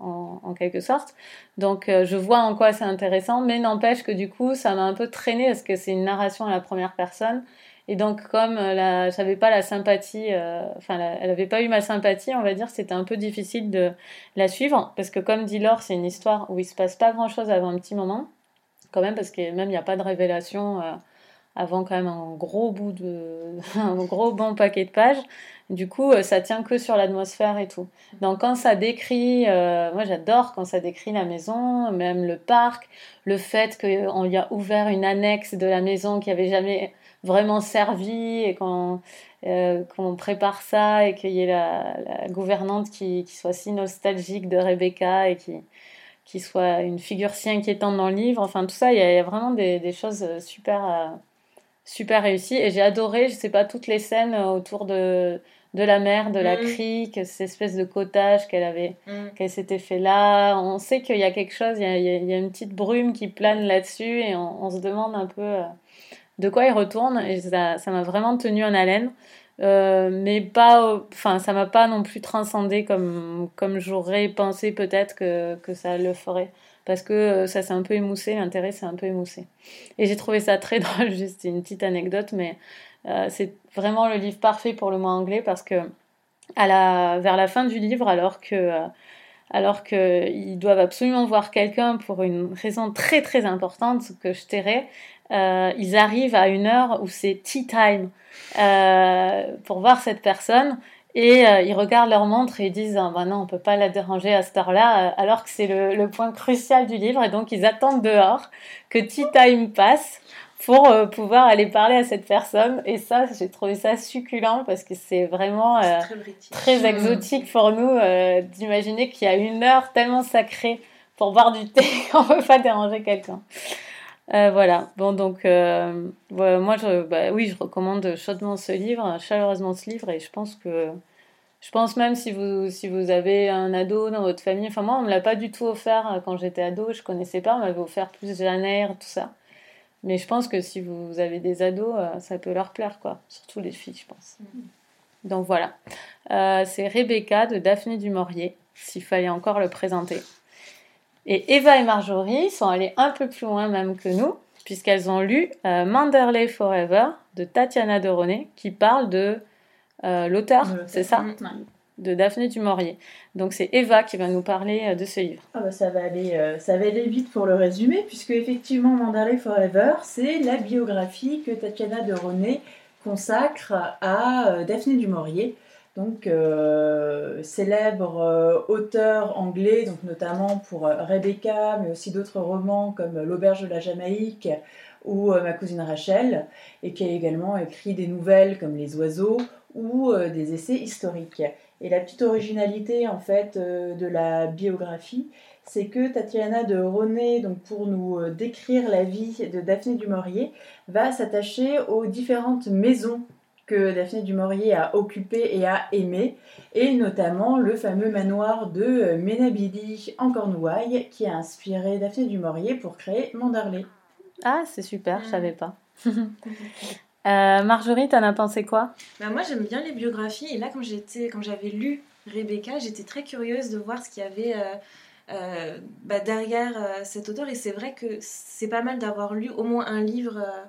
en, en quelque sorte. Donc je vois en quoi c'est intéressant, mais n'empêche que du coup ça m'a un peu traîné parce que c'est une narration à la première personne. Et donc comme euh, la, j'avais pas la sympathie, euh, enfin elle avait pas eu ma sympathie, on va dire, c'était un peu difficile de la suivre parce que comme dit Laure, c'est une histoire où il se passe pas grand chose avant un petit moment, quand même parce que même il n'y a pas de révélation euh, avant quand même un gros bout de, un gros bon paquet de pages. Du coup, ça tient que sur l'atmosphère et tout. Donc quand ça décrit, moi j'adore quand ça décrit la maison, même le parc, le fait qu'on lui a ouvert une annexe de la maison qui avait jamais vraiment servi et qu'on euh, qu'on prépare ça et qu'il y ait la, la gouvernante qui, qui soit si nostalgique de Rebecca et qui, qui soit une figure si inquiétante dans le livre. Enfin, tout ça, il y a, il y a vraiment des, des choses super, euh, super réussies. Et j'ai adoré, je sais pas, toutes les scènes autour de, de la mer, de la Mm. crique, cette espèce de cottage qu'elle avait, Mm. qu'elle s'était fait là. On sait qu'il y a quelque chose, il y a, il y une petite brume qui plane là-dessus et on, on se demande un peu euh, de quoi il retourne. Et ça, m'a vraiment tenu en haleine. Euh, mais pas, enfin, ça m'a pas non plus transcendé comme, comme j'aurais pensé peut-être que, que ça le ferait. Parce que euh, ça s'est un peu émoussé, l'intérêt s'est un peu émoussé. Et j'ai trouvé ça très drôle, juste une petite anecdote, mais euh, c'est vraiment le livre parfait pour le mois anglais parce que à la, vers la fin du livre, alors que, alors que ils doivent absolument voir quelqu'un pour une raison très très importante que je tairai, euh, ils arrivent à une heure où c'est tea time euh, pour voir cette personne. Et euh, ils regardent leur montre et ils disent ah, bah non, on peut pas la déranger à cette heure-là, alors que c'est le, le point crucial du livre. Et donc ils attendent dehors que tea time passe pour euh, pouvoir aller parler à cette personne. Et ça, j'ai trouvé ça succulent parce que c'est vraiment euh, très très exotique pour nous euh, d'imaginer qu'il y a une heure tellement sacrée pour boire du thé qu'on ne peut pas déranger quelqu'un. Euh, voilà, bon donc euh, moi je, bah, oui je recommande chaudement ce livre, chaleureusement ce livre et je pense que je pense même si vous si vous avez un ado dans votre famille, enfin moi on me l'a pas du tout offert euh, quand j'étais ado, je connaissais pas, on m'avait offert plus Janer, tout ça. Mais je pense que si vous avez des ados, ça peut leur plaire quoi, surtout les filles je pense. Donc voilà, c'est Rebecca de Daphné du Maurier, s'il fallait encore le présenter. Et Eva et Marjorie sont allées un peu plus loin même que nous, puisqu'elles ont lu euh, Manderley Forever de Tatiana de René, qui parle de euh, l'auteur, De- c'est ça, Ouais. de Daphné du Maurier. Donc c'est Eva qui va nous parler euh, de ce livre. Ah bah ça va aller, euh, ça va aller vite pour le résumer, puisque effectivement Manderley Forever, c'est la biographie que Tatiana de René consacre à euh, Daphné du Maurier, donc euh, célèbre euh, auteur anglais, donc notamment pour euh, Rebecca, mais aussi d'autres romans comme L'auberge de la Jamaïque ou Ma cousine Rachel, et qui a également écrit des nouvelles comme Les oiseaux ou des essais historiques. Et la petite originalité en fait de la biographie, c'est que Tatiana de René, donc pour nous décrire la vie de Daphné du Maurier, va s'attacher aux différentes maisons que Daphné du Maurier a occupées et a aimées, et notamment le fameux manoir de euh, Menabili en Cornouailles qui a inspiré Daphné du Maurier pour créer Mandarley. Ah, c'est super, je Mm. savais pas. Euh, Marjorie, t'en as pensé quoi? Bah, moi j'aime bien les biographies et là quand j'étais quand j'avais lu Rebecca j'étais très curieuse de voir ce qu'il y avait euh, euh, bah, derrière euh, cet auteur et c'est vrai que c'est pas mal d'avoir lu au moins un livre euh,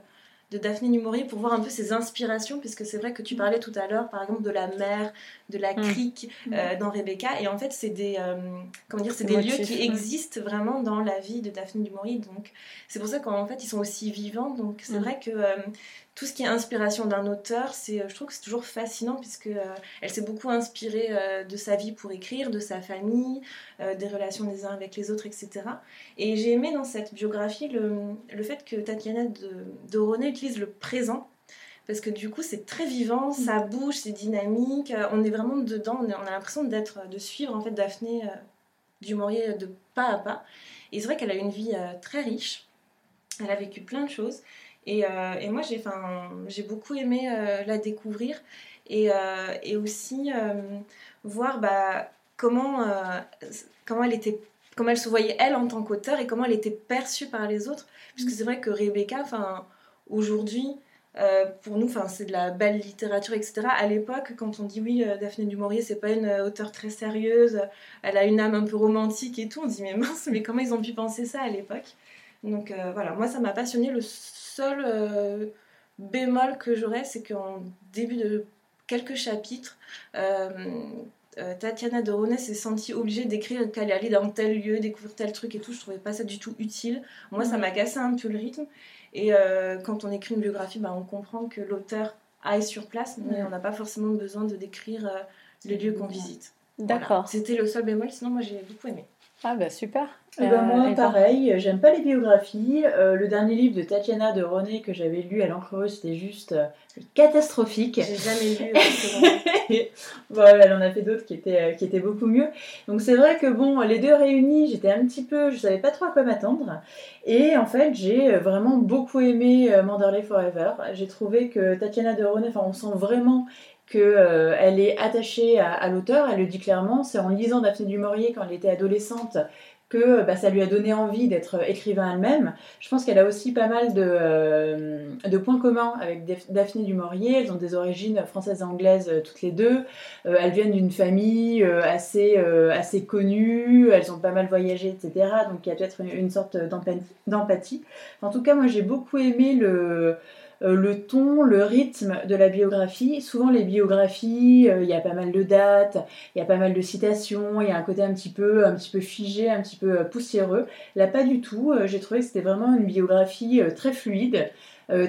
de Daphné Maurier pour voir un peu ses inspirations puisque c'est vrai que tu parlais tout à l'heure par exemple de la mer, de la Mm. crique euh, dans Rebecca et en fait c'est des euh, comment dire c'est des lieux qui existent vraiment dans la vie de Daphné du Maurier donc c'est pour ça qu'en fait ils sont aussi vivants donc c'est Mm. vrai que euh, tout ce qui est inspiration d'un auteur, c'est, je trouve que c'est toujours fascinant puisque elle s'est beaucoup inspirée de sa vie pour écrire, de sa famille, des relations des uns avec les autres, etc. Et j'ai aimé dans cette biographie le, le fait que Tatiana de, de René utilise le présent. Parce que du coup, c'est très vivant, ça bouge, c'est dynamique, euh, on est vraiment dedans, on, a l'impression d'être, de suivre en fait Daphné euh, du Maurier de pas à pas. Et c'est vrai qu'elle a une vie euh, très riche, elle a vécu plein de choses. Et, euh, et moi, j'ai, j'ai beaucoup aimé euh, la découvrir et, euh, et aussi euh, voir bah, comment, euh, comment, elle était, comment elle se voyait elle en tant qu'auteur et comment elle était perçue par les autres. Puisque c'est vrai que Rebecca, 'fin, aujourd'hui, euh, pour nous, c'est de la belle littérature, etc. À l'époque, quand on dit oui, euh, Daphné du Maurier, c'est pas une euh, auteure très sérieuse, elle a une âme un peu romantique et tout, on se dit mais mince, mais comment ils ont pu penser ça à l'époque? Donc euh, voilà, moi ça m'a passionné. Le seul euh, bémol que j'aurais, c'est qu'en début de quelques chapitres, Tatiana de René s'est sentie obligée d'écrire qu'elle allait dans tel lieu, découvrir tel truc et tout. Je trouvais pas ça du tout utile. Moi, ça m'a cassé un peu le rythme. Et euh, quand on écrit une biographie, bah, on comprend que l'auteur aille sur place, mais on n'a pas forcément besoin de décrire euh, les lieux qu'on visite. Voilà. D'accord. C'était le seul bémol, sinon moi j'ai beaucoup aimé. Ah bah super. Eh ben, Euh, moi, pareil, j'aime pas les biographies. Euh, le dernier livre de Tatiana de René que j'avais lu à l'encre c'était juste euh, catastrophique. J'ai jamais lu euh, roman. voilà, elle en a fait d'autres qui étaient, euh, qui étaient beaucoup mieux. Donc c'est vrai que bon, les deux réunis, j'étais un petit peu, je savais pas trop à quoi m'attendre. Et en fait, j'ai euh, vraiment beaucoup aimé euh, Manderley Forever. J'ai trouvé que Tatiana de René, enfin, on sent vraiment qu'elle est attachée à, l'auteur. Elle le dit clairement. C'est en lisant Daphné du Maurier quand elle était adolescente que bah, ça lui a donné envie d'être écrivain elle-même. Je pense qu'elle a aussi pas mal de, euh, points communs avec Daphné du Maurier. Elles ont des origines françaises et anglaises euh, toutes les deux. Euh, elles viennent d'une famille assez, assez connue. Elles ont pas mal voyagé, etc. Donc il y a peut-être une, sorte d'empathie. En tout cas, moi j'ai beaucoup aimé le euh, le ton, le rythme de la biographie. Souvent les biographies, euh, il y a pas mal de dates, il y a pas mal de citations, il y a un côté un petit peu, un petit peu figé, un petit peu euh, poussiéreux. Là pas du tout. J'ai trouvé que c'était vraiment une biographie très fluide.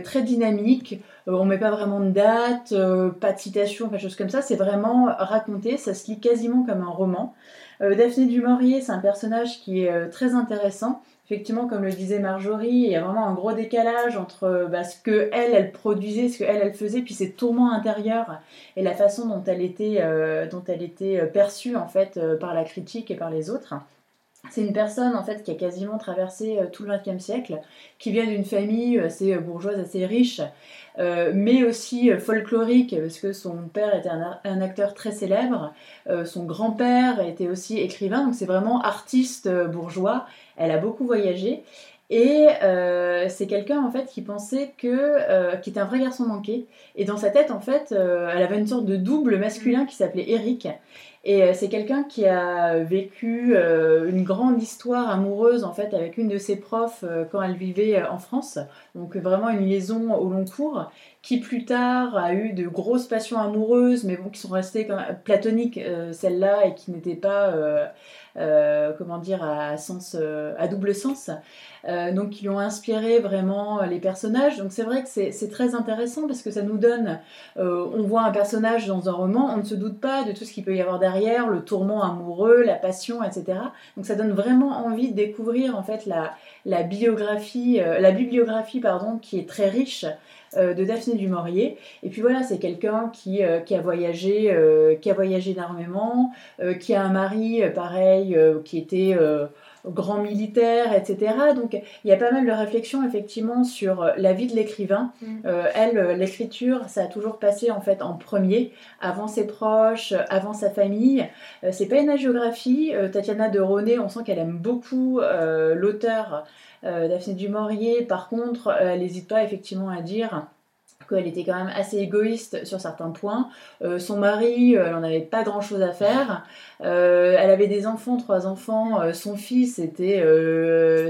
très dynamique, on met pas vraiment de date, pas de citation, de choses comme ça, c'est vraiment raconté, ça se lit quasiment comme un roman. Daphné du Maurier, c'est un personnage qui est très intéressant, effectivement, comme le disait Marjorie, il y a vraiment un gros décalage entre bah, ce que elle, produisait, ce que elle, faisait, puis ses tourments intérieurs et la façon dont elle était, euh, euh, perçue en fait euh, par la critique et par les autres. C'est une personne en fait qui a quasiment traversé tout le XXe siècle, qui vient d'une famille assez bourgeoise, assez riche, mais aussi folklorique parce que son père était un, acteur très célèbre, son grand-père était aussi écrivain, donc c'est vraiment artiste bourgeois elle a beaucoup voyagé. Et euh, c'est quelqu'un en fait qui pensait que euh, qui était un vrai garçon manqué. Et dans sa tête en fait, euh, elle avait une sorte de double masculin qui s'appelait Eric. Et c'est quelqu'un qui a vécu une grande histoire amoureuse en fait avec une de ses profs quand elle vivait en France. Donc vraiment une liaison au long cours qui plus tard a eu de grosses passions amoureuses, mais qui sont restées quand même platoniques, celles-là, et qui n'étaient pas euh, comment dire, à, sens, euh, à double sens. Euh, donc, qui ont inspiré vraiment les personnages. Donc, c'est vrai que c'est très intéressant parce que ça nous donne. on voit un personnage dans un roman, on ne se doute pas de tout ce qu'il peut y avoir derrière, le tourment amoureux, la passion, etc. Donc, ça donne vraiment envie de découvrir en fait la, biographie, la bibliographie pardon, qui est très riche euh, de Daphné du Maurier. Et puis voilà, c'est quelqu'un qui, euh, a voyagé, euh, qui a voyagé énormément, qui a un mari pareil, qui était grand militaire, etc. Donc il y a pas mal de réflexions effectivement sur la vie de l'écrivain. Mm. elle, l'écriture, ça a toujours passé en fait en premier, avant ses proches, avant sa famille. c'est pas une agiographie. Tatiana de Roné, on sent qu'elle aime beaucoup l'auteur euh, Daphné du Maurier, par contre, elle n'hésite pas effectivement à dire qu'elle était quand même assez égoïste sur certains points. Euh, son mari, euh, elle n'en avait pas grand-chose à faire. Elle avait des enfants, trois enfants. son fils, c'était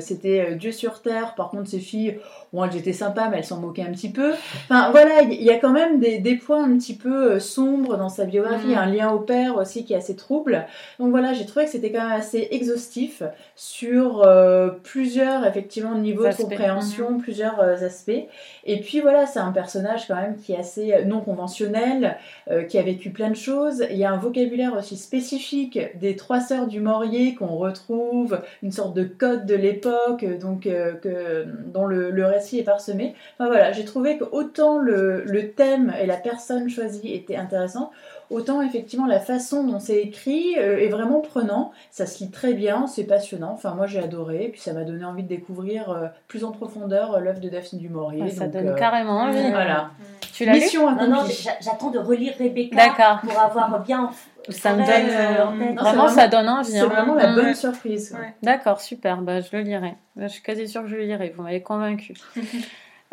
c'était Dieu sur terre. Par contre, ses filles, bon, elles étaient sympas, mais elles s'en moquaient un petit peu. Enfin, voilà, il y a quand même des, des, points un petit peu sombres dans sa biographie. Mm. Un lien au père aussi qui est assez trouble. Donc voilà, j'ai trouvé que c'était quand même assez exhaustif sur plusieurs, effectivement, niveaux de compréhension, mm-hmm. plusieurs aspects. Et puis voilà, c'est un personnage quand même qui est assez euh, non conventionnel, euh, qui a vécu plein de choses. Il y a un vocabulaire aussi spécifique des trois sœurs du Maurier qu'on retrouve, une sorte de code de l'époque, donc euh, que, dont le, récit est parsemé. Enfin voilà, j'ai trouvé que autant le, le thème et la personne choisie étaient intéressants, Autant effectivement la façon dont c'est écrit euh, est vraiment prenant, ça se lit très bien, c'est passionnant. Enfin moi j'ai adoré, et puis ça m'a donné envie de découvrir euh, plus en profondeur euh, l'œuvre de Daphne du Maurier. ça donne carrément envie. Voilà. Tu l'as Mission lu Non, non, j'attends de relire Rebecca pour avoir bien. Ça me donne vraiment, ça donne envie. C'est hein. vraiment la bonne surprise. D'accord, super. Bah, je le lirai. je suis quasi sûre que je le lirai. Vous m'avez convaincu.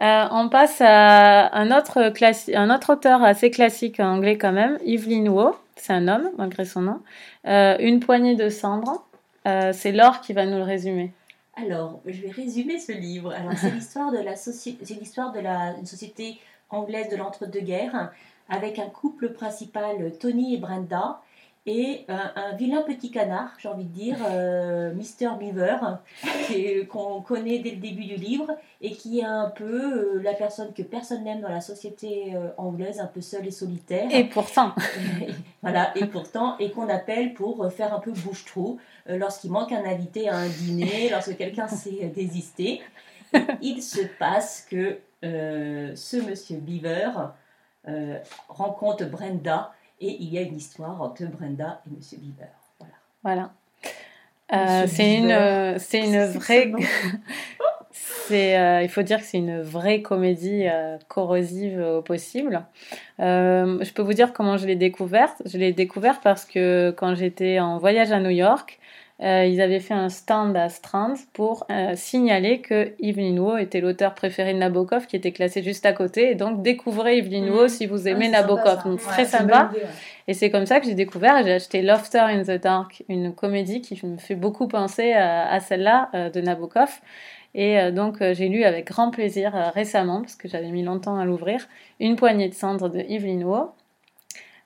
Euh, on passe à un autre, un autre auteur assez classique anglais quand même, Evelyn Waugh, c'est un homme malgré son nom. Euh, une poignée de cendres, euh, c'est Laure qui va nous le résumer. Alors, je vais résumer ce livre. Alors, c'est l'histoire de la c'est l'histoire de la une société anglaise de l'entre-deux-guerres avec un couple principal, Tony et Brenda, et un, vilain petit canard, j'ai envie de dire, euh, Mr. Beaver, qu'on connaît dès le début du livre et qui est un peu euh, la personne que personne n'aime dans la société euh, anglaise, un peu seule et solitaire. Et pourtant. voilà, et pourtant, et qu'on appelle pour faire un peu bouche-trou lorsqu'il manque un invité à un dîner, lorsque quelqu'un s'est désisté. Il se passe que ce monsieur Beaver rencontre Brenda et il y a une histoire entre Brenda et Monsieur Bieber. Voilà. Voilà. Euh, c'est une, c'est une vraie. c'est, euh, il faut dire que c'est une vraie comédie euh, corrosive au possible. Euh, je peux vous dire comment je l'ai découverte. Je l'ai découverte parce que quand j'étais en voyage à New York, euh, ils avaient fait un stand à Strand pour euh, signaler que Evelyn Waugh était l'auteur préféré de Nabokov, qui était classé juste à côté. Et donc, découvrez Evelyn Waugh Mhm. si vous Ah, aimez Nabokov. Donc, Ouais, très sympa. bonne idée, ouais. Et c'est comme ça que j'ai découvert. J'ai acheté Laughter in the Dark, une comédie qui me fait beaucoup penser à, à celle-là euh, de Nabokov. Et donc, j'ai lu avec grand plaisir récemment, parce que j'avais mis longtemps à l'ouvrir, Une poignée de cendres de Evelyn Waugh,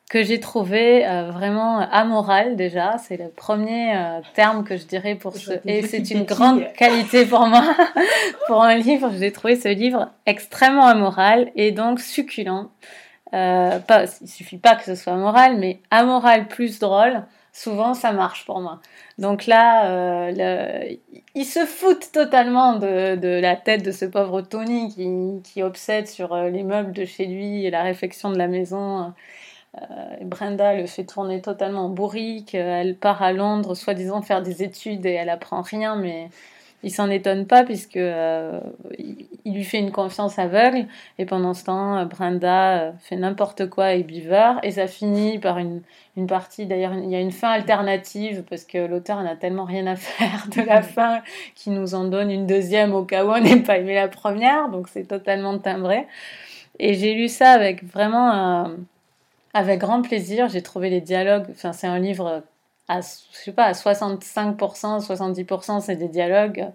que j'ai trouvé euh, vraiment amoral déjà. C'est le premier euh, terme que je dirais pour Je ce. Et c'est une grande qualité pour moi. pour un livre, j'ai trouvé ce livre extrêmement amoral et donc succulent. Euh, pas, il suffit pas que ce soit amoral, mais amoral plus drôle, souvent ça marche pour moi. Donc là, euh, le- il se fout totalement de, de la tête de ce pauvre Tony qui, qui obsède sur euh, les meubles de chez lui et la réfection de la maison. Euh, et Brenda le fait tourner totalement en bourrique. Euh, Elle part à Londres, soi-disant faire des études et elle apprend rien, mais il s'en étonne pas puisque euh, il, lui fait une confiance aveugle. Et pendant ce temps, Brenda fait n'importe quoi avec Beaver et ça finit par une, une partie. D'ailleurs, il y a une fin alternative parce que l'auteur n'a tellement rien à faire de la fin qu'il nous en donne une deuxième au cas où on n'ait pas aimé la première. Donc c'est totalement timbré. Et j'ai lu ça avec vraiment euh, avec grand plaisir. J'ai trouvé les dialogues. Enfin, c'est un livre à, je sais pas, à 65%, 70%, c'est des dialogues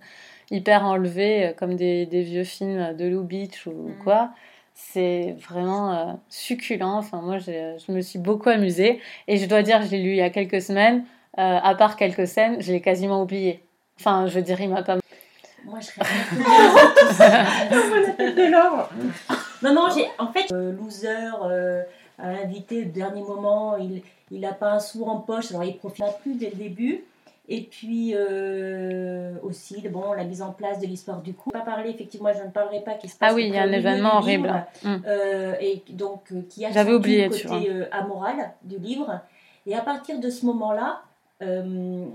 hyper enlevés, euh, comme des, des vieux films de Lou Beach ou Mhm. quoi. C'est vraiment euh, succulent. Enfin, moi, j'ai- je me suis beaucoup amusée. Et je dois dire, je l'ai lu il y a quelques semaines. Euh, à part quelques scènes, je l'ai quasiment oublié. Enfin, je veux dire, il m'a pas. Moi, je serais de l'or. Non, non, j'ai en fait, euh, loser, euh, à l'invité au dernier moment, il il n'a pas un sou en poche, alors il profite plus dès le début. Et puis euh, aussi, bon, la mise en place de l'histoire du coup. Pas parler, effectivement, je ne parlerai pas qui se passe. Ah oui, il y a un événement du livre, horrible. Mm. euh, et donc euh, qui a J'avais oublié, côté euh, amoral du livre. Et à partir de ce moment-là,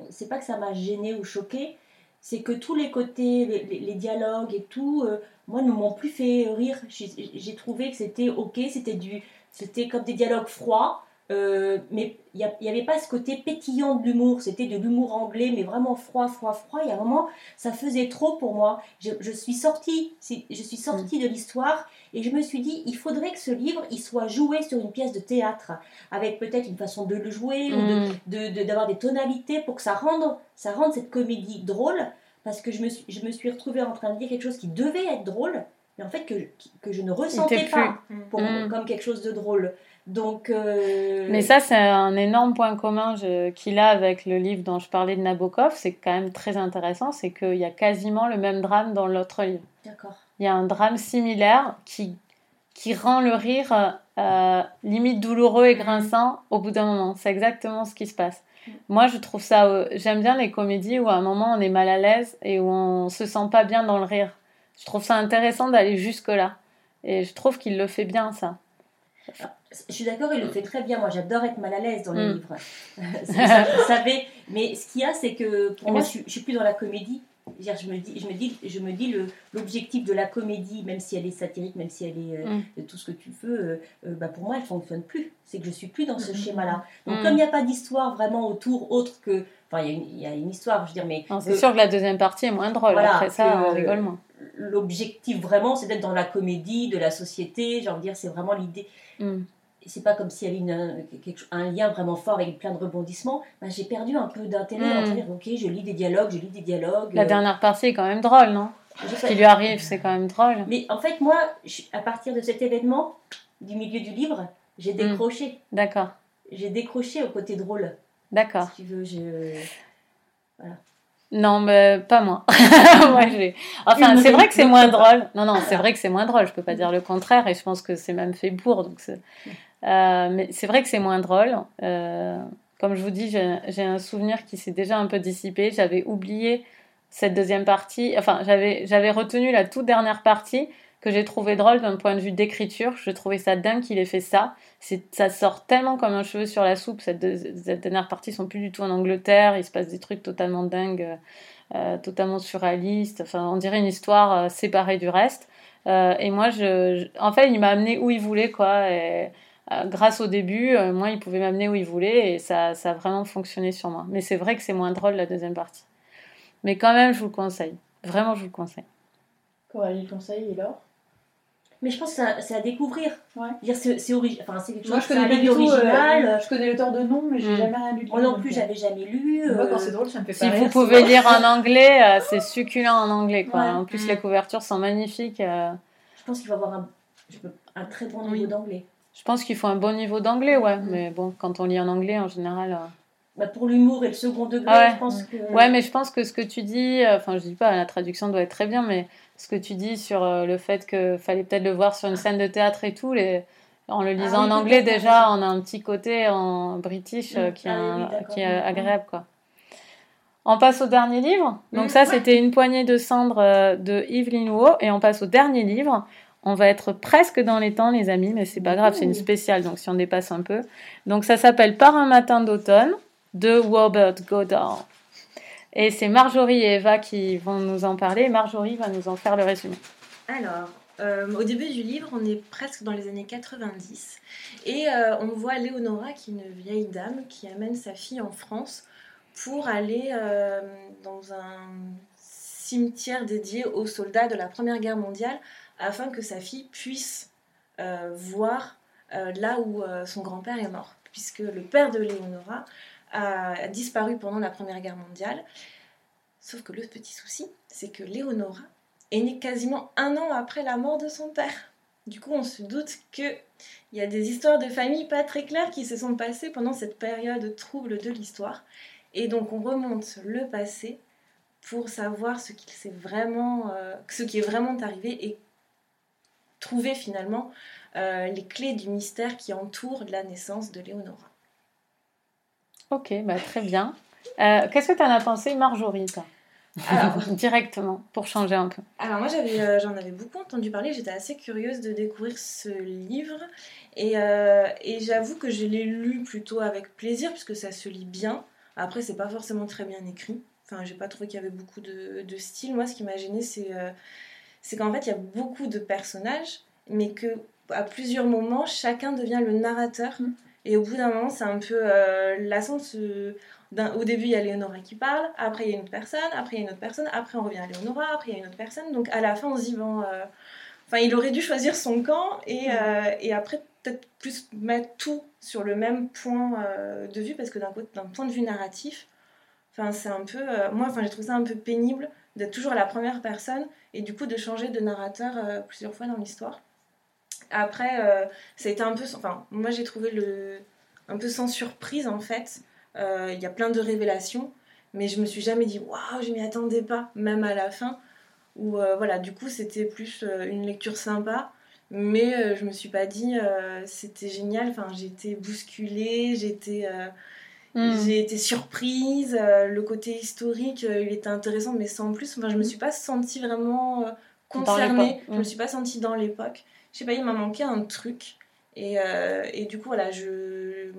c'est pas que ça m'a gêné ou choqué, c'est que tous les côtés, les, les- les dialogues et tout, moi, ne m'ont plus fait rire. J'ai j'ai trouvé que c'était ok, c'était du, c'était comme des dialogues froids. euh, mais il n'y avait pas ce côté pétillant de l'humour, c'était de l'humour anglais, mais vraiment froid, froid, froid. Et à un moment, ça faisait trop pour moi. Je, je suis sortie, je suis sortie de l'histoire et je me suis dit, il faudrait que ce livre, il soit joué sur une pièce de théâtre, avec peut-être une façon de le jouer ou de, Mm. de- de- d'avoir des tonalités pour que ça rende, ça rende cette comédie drôle. Parce que je me suis, je me suis retrouvée en train de dire quelque chose qui devait être drôle, mais en fait que, que je ne ressentais pas plus. pour- Mm. comme quelque chose de drôle. Donc. euh, Mais ça, c'est un énorme point commun je- qu'il a avec le livre dont je parlais de Nabokov. C'est quand même très intéressant. C'est qu'il y a quasiment le même drame dans l'autre livre. D'accord. Il y a un drame similaire qui, qui rend le rire euh, limite douloureux et grinçant au bout d'un moment. C'est exactement ce qui se passe. Mm. Moi, je trouve ça. euh, J'aime bien les comédies où à un moment on est mal à l'aise et où on se sent pas bien dans le rire. Je trouve ça intéressant d'aller jusque-là. Et je trouve qu'il le fait bien, ça. Je suis d'accord, il le fait très bien. Moi, j'adore être mal à l'aise dans les Mm. livres. Ça, ça, vous savez. Mais ce qu'il y a, c'est que pour moi, je suis, je suis plus dans la comédie. Je Je me dis, je me dis, je me dis le- l'objectif de la comédie, même si elle est satirique, même si elle est euh, Mm. tout ce que tu veux, euh, euh, bah pour moi, elle fonctionne plus. C'est que je suis plus dans ce Mhm. schéma-là. Donc, Mm. comme il n'y a pas d'histoire vraiment autour autre que, enfin, il y a une- il y, a une histoire, je veux dire, mais C'est sûr que la deuxième partie est moins drôle. Voilà, Après ça, que- on rigole moins. L'objectif vraiment, c'est d'être dans la comédie de la société. J'ai envie de dire, c'est vraiment l'idée. Mm. C'est pas comme s'il y avait une, un, lien vraiment fort avec plein de rebondissements. Bah, j'ai perdu un peu d'intérêt à Mm. dire ok, je lis des dialogues, je lis des dialogues. La euh, dernière partie est quand même drôle, non? Ce qui lui arrive, c'est quand même drôle. Mais en fait, moi, je- à partir de cet événement, du milieu du livre, j'ai décroché. D'accord, J'ai décroché au côté drôle. d'accord. Si tu veux, je... Non, mais pas moi. Moi, Enfin, c'est vrai que c'est moins drôle. Non, non, c'est vrai que c'est moins drôle. Je peux pas dire le contraire et je pense que c'est même fait pour. Donc Euh, mais c'est vrai que c'est moins drôle. Euh, comme je vous dis, j'ai j'ai un souvenir qui s'est déjà un peu dissipé. J'avais oublié cette deuxième partie. Enfin, j'avais j'avais retenu la toute dernière partie que j'ai trouvé drôle d'un point de vue d'écriture. Je trouvais ça dingue qu'il ait fait ça. Ça sort tellement comme un cheveu sur la soupe. Cette, dernière partie, ils sont plus du tout en Angleterre. Il se passe des trucs totalement dingues. euh, totalement surréaliste. Enfin, on dirait une histoire euh, séparée du reste. Euh, et moi, en fait, il m'a amené où il voulait, quoi. Euh, grâce au début, euh, moi, il pouvait m'amener où il voulait et ça, ça a vraiment fonctionné sur moi. Mais c'est vrai que c'est moins drôle la deuxième partie. Mais quand même, je vous le conseille. Vraiment, je vous le conseille. Coralie le conseil et Laure? Mais je pense que c'est à- découvrir. Ouais. Dire c'est c'est ori- enfin, c'est quelque chose Moi, je c'est connais pas du livre tout. original. euh, je connais l'auteur de nom, mais j'ai Mm. jamais rien lu de Moi non plus, euh, j'avais jamais lu. Moi, quand euh, c'est drôle, ça me fait Si pas vous rire, pouvez lire en anglais, euh, c'est succulent en anglais, quoi. Ouais. En plus, Mm. les couvertures sont magnifiques. euh. Je pense qu'il faut avoir un, je très bon niveau Oui. d'anglais. Je pense qu'il faut un bon niveau d'anglais, ouais. Mm. Mais bon, quand on lit en anglais, en général. euh, Bah, pour l'humour et le second degré, Ah ouais. je pense que. Ouais, mais je pense que ce que tu dis, euh, enfin, je dis pas, la traduction doit être très bien, mais ce que tu dis sur euh, le fait que fallait peut-être le voir sur une scène de théâtre et tout, les... en le lisant Ah oui, en anglais, déjà, on a un petit côté en british euh, Mm. qui, est Ah oui, un- oui, d'accord. qui est Mm. agréable, quoi. On passe au dernier livre. Donc Mm. ça, c'était Une poignée de cendres euh, de Yveline Huot. Et on passe au dernier livre. On va être presque dans les temps, les amis, mais c'est pas grave, c'est une spéciale, donc si on dépasse un peu. Donc ça s'appelle Par un matin d'automne de Robert Goddard. Et c'est Marjorie et Eva qui vont nous en parler. Marjorie va nous en faire le résumé. Alors, euh, au début du livre, on est presque dans les années 90 et euh, on voit Léonora, qui est une vieille dame, qui amène sa fille en France pour aller euh, dans un cimetière dédié aux soldats de la Première Guerre mondiale afin que sa fille puisse voir là où son grand-père est mort, puisque le père de Léonora a disparu pendant la Première Guerre mondiale. Sauf que le petit souci, c'est que Léonora est née quasiment un an après la mort de son père. Du coup, on se doute qu'il y a des histoires de famille pas très claires qui se sont passées pendant cette période trouble de l'histoire. Et donc, on remonte le passé pour savoir ce, euh, qui est vraiment arrivé et trouver finalement euh, les clés du mystère qui entoure la naissance de Léonora. Ok, bah, très bien. Euh, Qu'est-ce que tu en as pensé, Marjorie, toi? Alors, Directement, pour changer un peu. Alors moi j'avais, euh, j'en avais beaucoup entendu parler, j'étais assez curieuse de découvrir ce livre et, euh, et j'avoue que je l'ai lu plutôt avec plaisir puisque ça se lit bien. Après c'est pas forcément très bien écrit, enfin j'ai pas trouvé qu'il y avait beaucoup de, de style. Moi ce qui m'a gêné c'est, euh, c'est qu'en fait il y a beaucoup de personnages mais que à plusieurs moments chacun devient le narrateur Mm. Et au bout d'un moment c'est un peu euh, lassant d'un- au début, il y a Léonora qui parle, après, il y a une autre personne, après, il y a une autre personne, après, on revient à Léonora, après, il y a une autre personne. Donc, à la fin, on se dit, bon. euh, Enfin, il aurait dû choisir son camp et, euh, et après, peut-être plus mettre tout sur le même point euh, de vue, parce que d'un point de vue narratif, enfin, c'est un peu. moi, enfin, j'ai trouvé ça un peu pénible d'être toujours à la première personne et du coup de changer de narrateur plusieurs fois dans l'histoire. Après, euh, ça a été un peu. Enfin, moi, j'ai trouvé le. un peu sans surprise en fait. Euh, Il y a plein de révélations, mais je me suis jamais dit waouh, je m'y attendais pas, même à la fin. Où euh, voilà, du coup, c'était plus euh, une lecture sympa, mais je me suis pas dit c'était génial. Enfin, j'ai été bousculée, j'étais. Hmm. j'ai été surprise, le côté historique, il était intéressant, mais sans plus. Enfin, je me suis pas sentie vraiment concernée, l'époque. je me Mm. suis pas sentie dans l'époque. Je sais pas, il m'a manqué un truc. Et, euh, et du coup, voilà, je,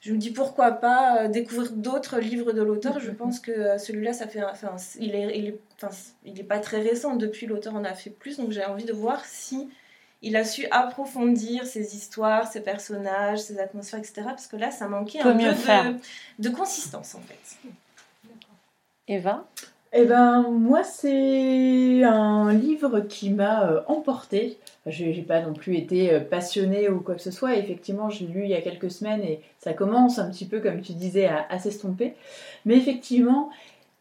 je me dis pourquoi pas euh, découvrir d'autres livres de l'auteur. Je pense que euh, celui-là, ça fait, enfin, il est, il est, enfin, il est pas très récent. Depuis, l'auteur en a fait plus, donc j'ai envie de voir si il a su approfondir ses histoires, ses personnages, ses atmosphères, etc. Parce que là, ça manquait Peut un peu de, de consistance, en fait. Eva? Eh ben, moi, c'est un livre qui m'a euh, emporté. Je n'ai pas non plus été euh, passionnée ou quoi que ce soit. Effectivement, j'ai lu il y a quelques semaines et ça commence un petit peu, comme tu disais, à, à s'estomper. Mais effectivement,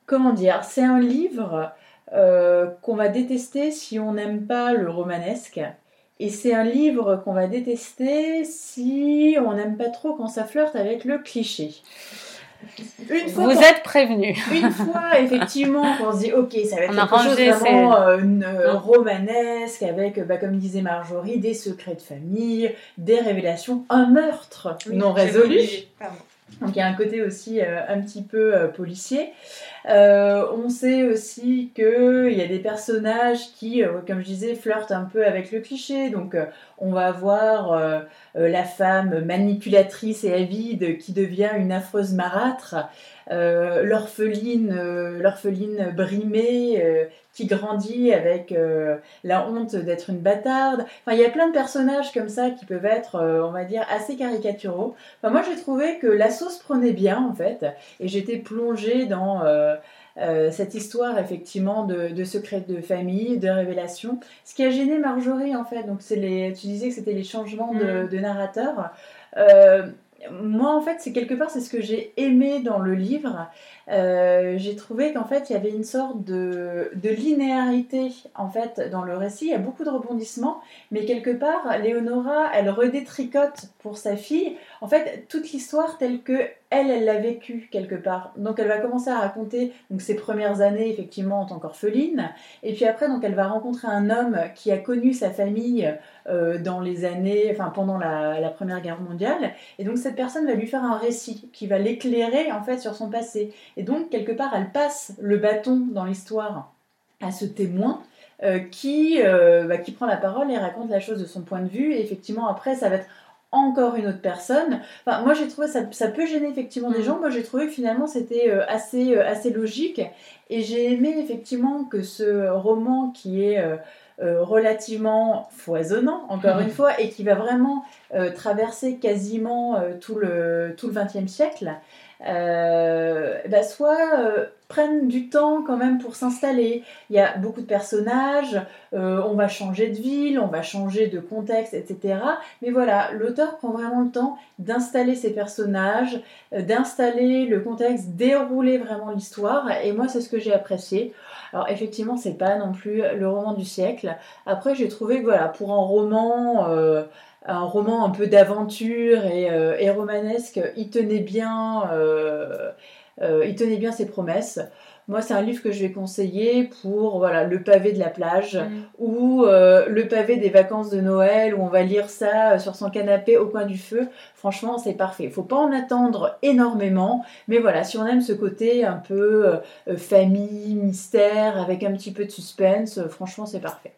comment dire, c'est un livre euh, qu'on va détester si on n'aime pas le romanesque. Et c'est un livre qu'on va détester si on n'aime pas trop quand ça flirte avec le cliché. Une fois Vous êtes prévenus. une fois, effectivement, qu'on se dit, ok, ça va être On a quelque chose vraiment euh, une, euh, Mm. romanesque, avec, bah, comme disait Marjorie, des secrets de famille, des révélations, un meurtre non résolu. Donc il y a un côté aussi euh, un petit peu euh, policier. Euh, on sait aussi qu'il y a des personnages qui, euh, comme je disais, flirtent un peu avec le cliché. Donc, euh, on va euh, la femme manipulatrice et avide qui devient une affreuse marâtre, l'orpheline, l'orpheline brimée qui grandit avec la honte d'être une bâtarde. Enfin, il y a plein de personnages comme ça qui peuvent être, on va dire, assez caricaturaux. Enfin, moi, j'ai trouvé que la sauce prenait bien, en fait, et j'étais plongée dans euh, cette histoire, effectivement, de, de secrets de famille, de révélations. Ce qui a gêné Marjorie, en fait, donc c'est les, tu disais que c'était les changements de, de narrateur. Euh, moi, en fait, c'est quelque part, c'est ce que j'ai aimé dans le livre. Euh, j'ai trouvé qu'en fait, il y avait une sorte de, de linéarité en fait dans le récit. Il y a beaucoup de rebondissements, mais quelque part, Léonora, elle redétricote pour sa fille en fait toute l'histoire telle que elle, elle l'a vécue quelque part. Donc, elle va commencer à raconter donc ses premières années effectivement en tant qu'orpheline, et puis après, donc, elle va rencontrer un homme qui a connu sa famille euh, dans les années, enfin pendant la, la Première Guerre mondiale, et donc cette personne va lui faire un récit qui va l'éclairer en fait sur son passé. Et donc, quelque part, elle passe le bâton dans l'histoire à ce témoin euh, qui, euh, bah, qui prend la parole et raconte la chose de son point de vue. Et effectivement, après, ça va être encore une autre personne. Enfin, moi, j'ai trouvé ça, ça peut gêner effectivement des Mhm. gens. Moi, j'ai trouvé que finalement, c'était euh, assez, euh, assez logique. Et j'ai aimé effectivement que ce roman qui est euh, relativement foisonnant, encore une fois, et qui va vraiment euh, traverser quasiment euh, tout le tout le XXe siècle, bah, soit euh, prennent du temps quand même pour s'installer. Il y a beaucoup de personnages, euh, on va changer de ville, on va changer de contexte, etc. Mais voilà, l'auteur prend vraiment le temps d'installer ses personnages, d'installer le contexte, dérouler vraiment l'histoire. Et moi, c'est ce que j'ai apprécié. Alors effectivement, c'est pas non plus le roman du siècle. Après, j'ai trouvé que voilà, pour un roman, un roman un peu d'aventure et, euh, et romanesque, il tenait bien, euh, euh, il tenait bien ses promesses. Moi, c'est un livre que je vais conseiller pour voilà le pavé de la plage Mm. ou le pavé des vacances de Noël où on va lire ça sur son canapé au coin du feu. Franchement, c'est parfait. Faut pas en attendre énormément, mais voilà, si on aime ce côté un peu famille, mystère, avec un petit peu de suspense, franchement, c'est parfait.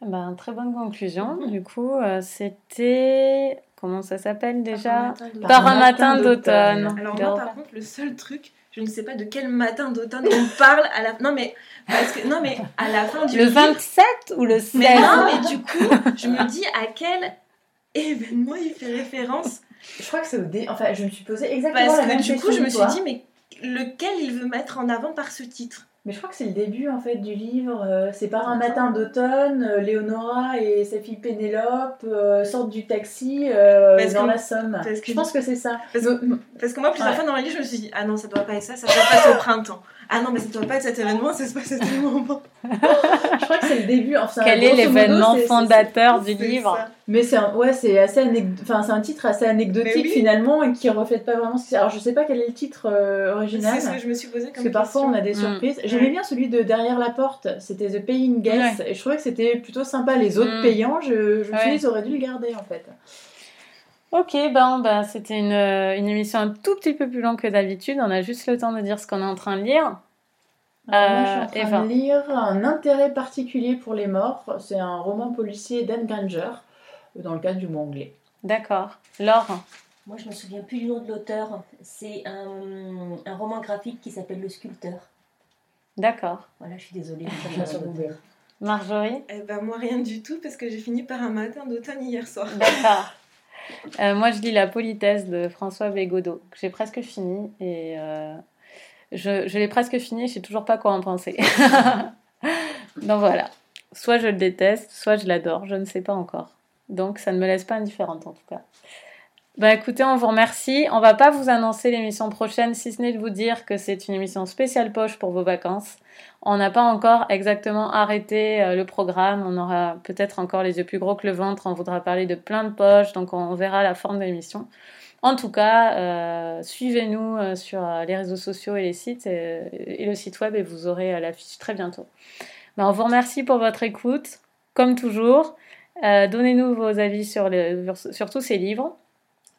Ben, très bonne conclusion. Du coup, euh, c'était. Comment ça s'appelle déjà Par un matin d'automne. Alors moi, par contre, le seul truc, je ne sais pas de quel matin d'automne on parle à la... Non mais, parce que, non, mais à la fin du Le livre... 27 ou le 16 Mais non, mais du coup, je me dis à quel événement il fait référence. Je crois que c'est au dé. Enfin, je me suis posé exactement Parce la même que du question coup, je me suis dit, mais lequel il veut mettre en avant par ce titre? Mais je crois que c'est le début en fait du livre. euh, c'est par un matin d'automne, euh, Léonora et sa fille Pénélope euh, sortent du taxi euh, dans que- la Somme. Je pense que c'est ça. Parce que moi, plusieurs Ouais. fois dans le livre, je me suis dit, ah non, ça doit pas être ça, ça doit pas être au printemps. Ah non, mais ça doit pas être cet événement, ça se passe à tel moment. je crois que c'est le début. Enfin, Quel est l'événement fondateur du livre ça. Mais c'est un, ouais, c'est assez anec- enfin, c'est un titre assez anecdotique oui. finalement et qui reflète pas vraiment. Alors je sais pas quel est le titre euh, original. C'est ce que je me suis posé comme Parce que parfois on a des Mm. surprises. J'aimais Ouais. bien celui de Derrière la porte, c'était The Paying Guest, et je trouvais que c'était plutôt sympa. Les autres Mm. payants, je, je me suis dit, ils auraient dû le garder en fait. Ok, ben, ben c'était une, euh, une émission un tout petit peu plus longue que d'habitude. On a juste le temps de dire ce qu'on est en train de lire. Alors, moi, je suis en Euh, train Eva. de lire Un intérêt particulier pour les morts. C'est un roman policier d'Anne Granger, dans le cadre du mot anglais. D'accord. Laure Moi, je me souviens plus du nom de l'auteur. C'est un, un roman graphique qui s'appelle Le Sculpteur. D'accord. Voilà, je suis désolée. je sur. Marjorie Eh ben moi, rien du tout, parce que j'ai fini par un matin d'automne hier soir. D'accord. Euh, moi, je lis La politesse de François Bégodeau, que j'ai presque fini. Et euh, je, l'ai presque fini, je sais toujours pas quoi en penser. Donc voilà. Soit je le déteste, soit je l'adore, je ne sais pas encore. Donc ça ne me laisse pas indifférente en tout cas. Bah écoutez, on vous remercie. On va pas vous annoncer l'émission prochaine, si ce n'est de vous dire que c'est une émission spéciale poche pour vos vacances. On n'a pas encore exactement arrêté euh, le programme. On aura peut-être encore les yeux plus gros que le ventre. On voudra parler de plein de poches, donc on verra la forme de l'émission. En tout cas, euh, suivez-nous euh, sur les réseaux sociaux et les sites et le site web et vous aurez l'affiche très bientôt. Ben, on vous remercie pour votre écoute, comme toujours. Donnez-nous vos avis sur, sur tous ces livres.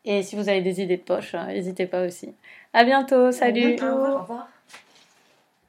Et si vous avez des idées de poche, euh, n'hésitez pas aussi. À bientôt, salut bientôt. Au revoir. Au revoir.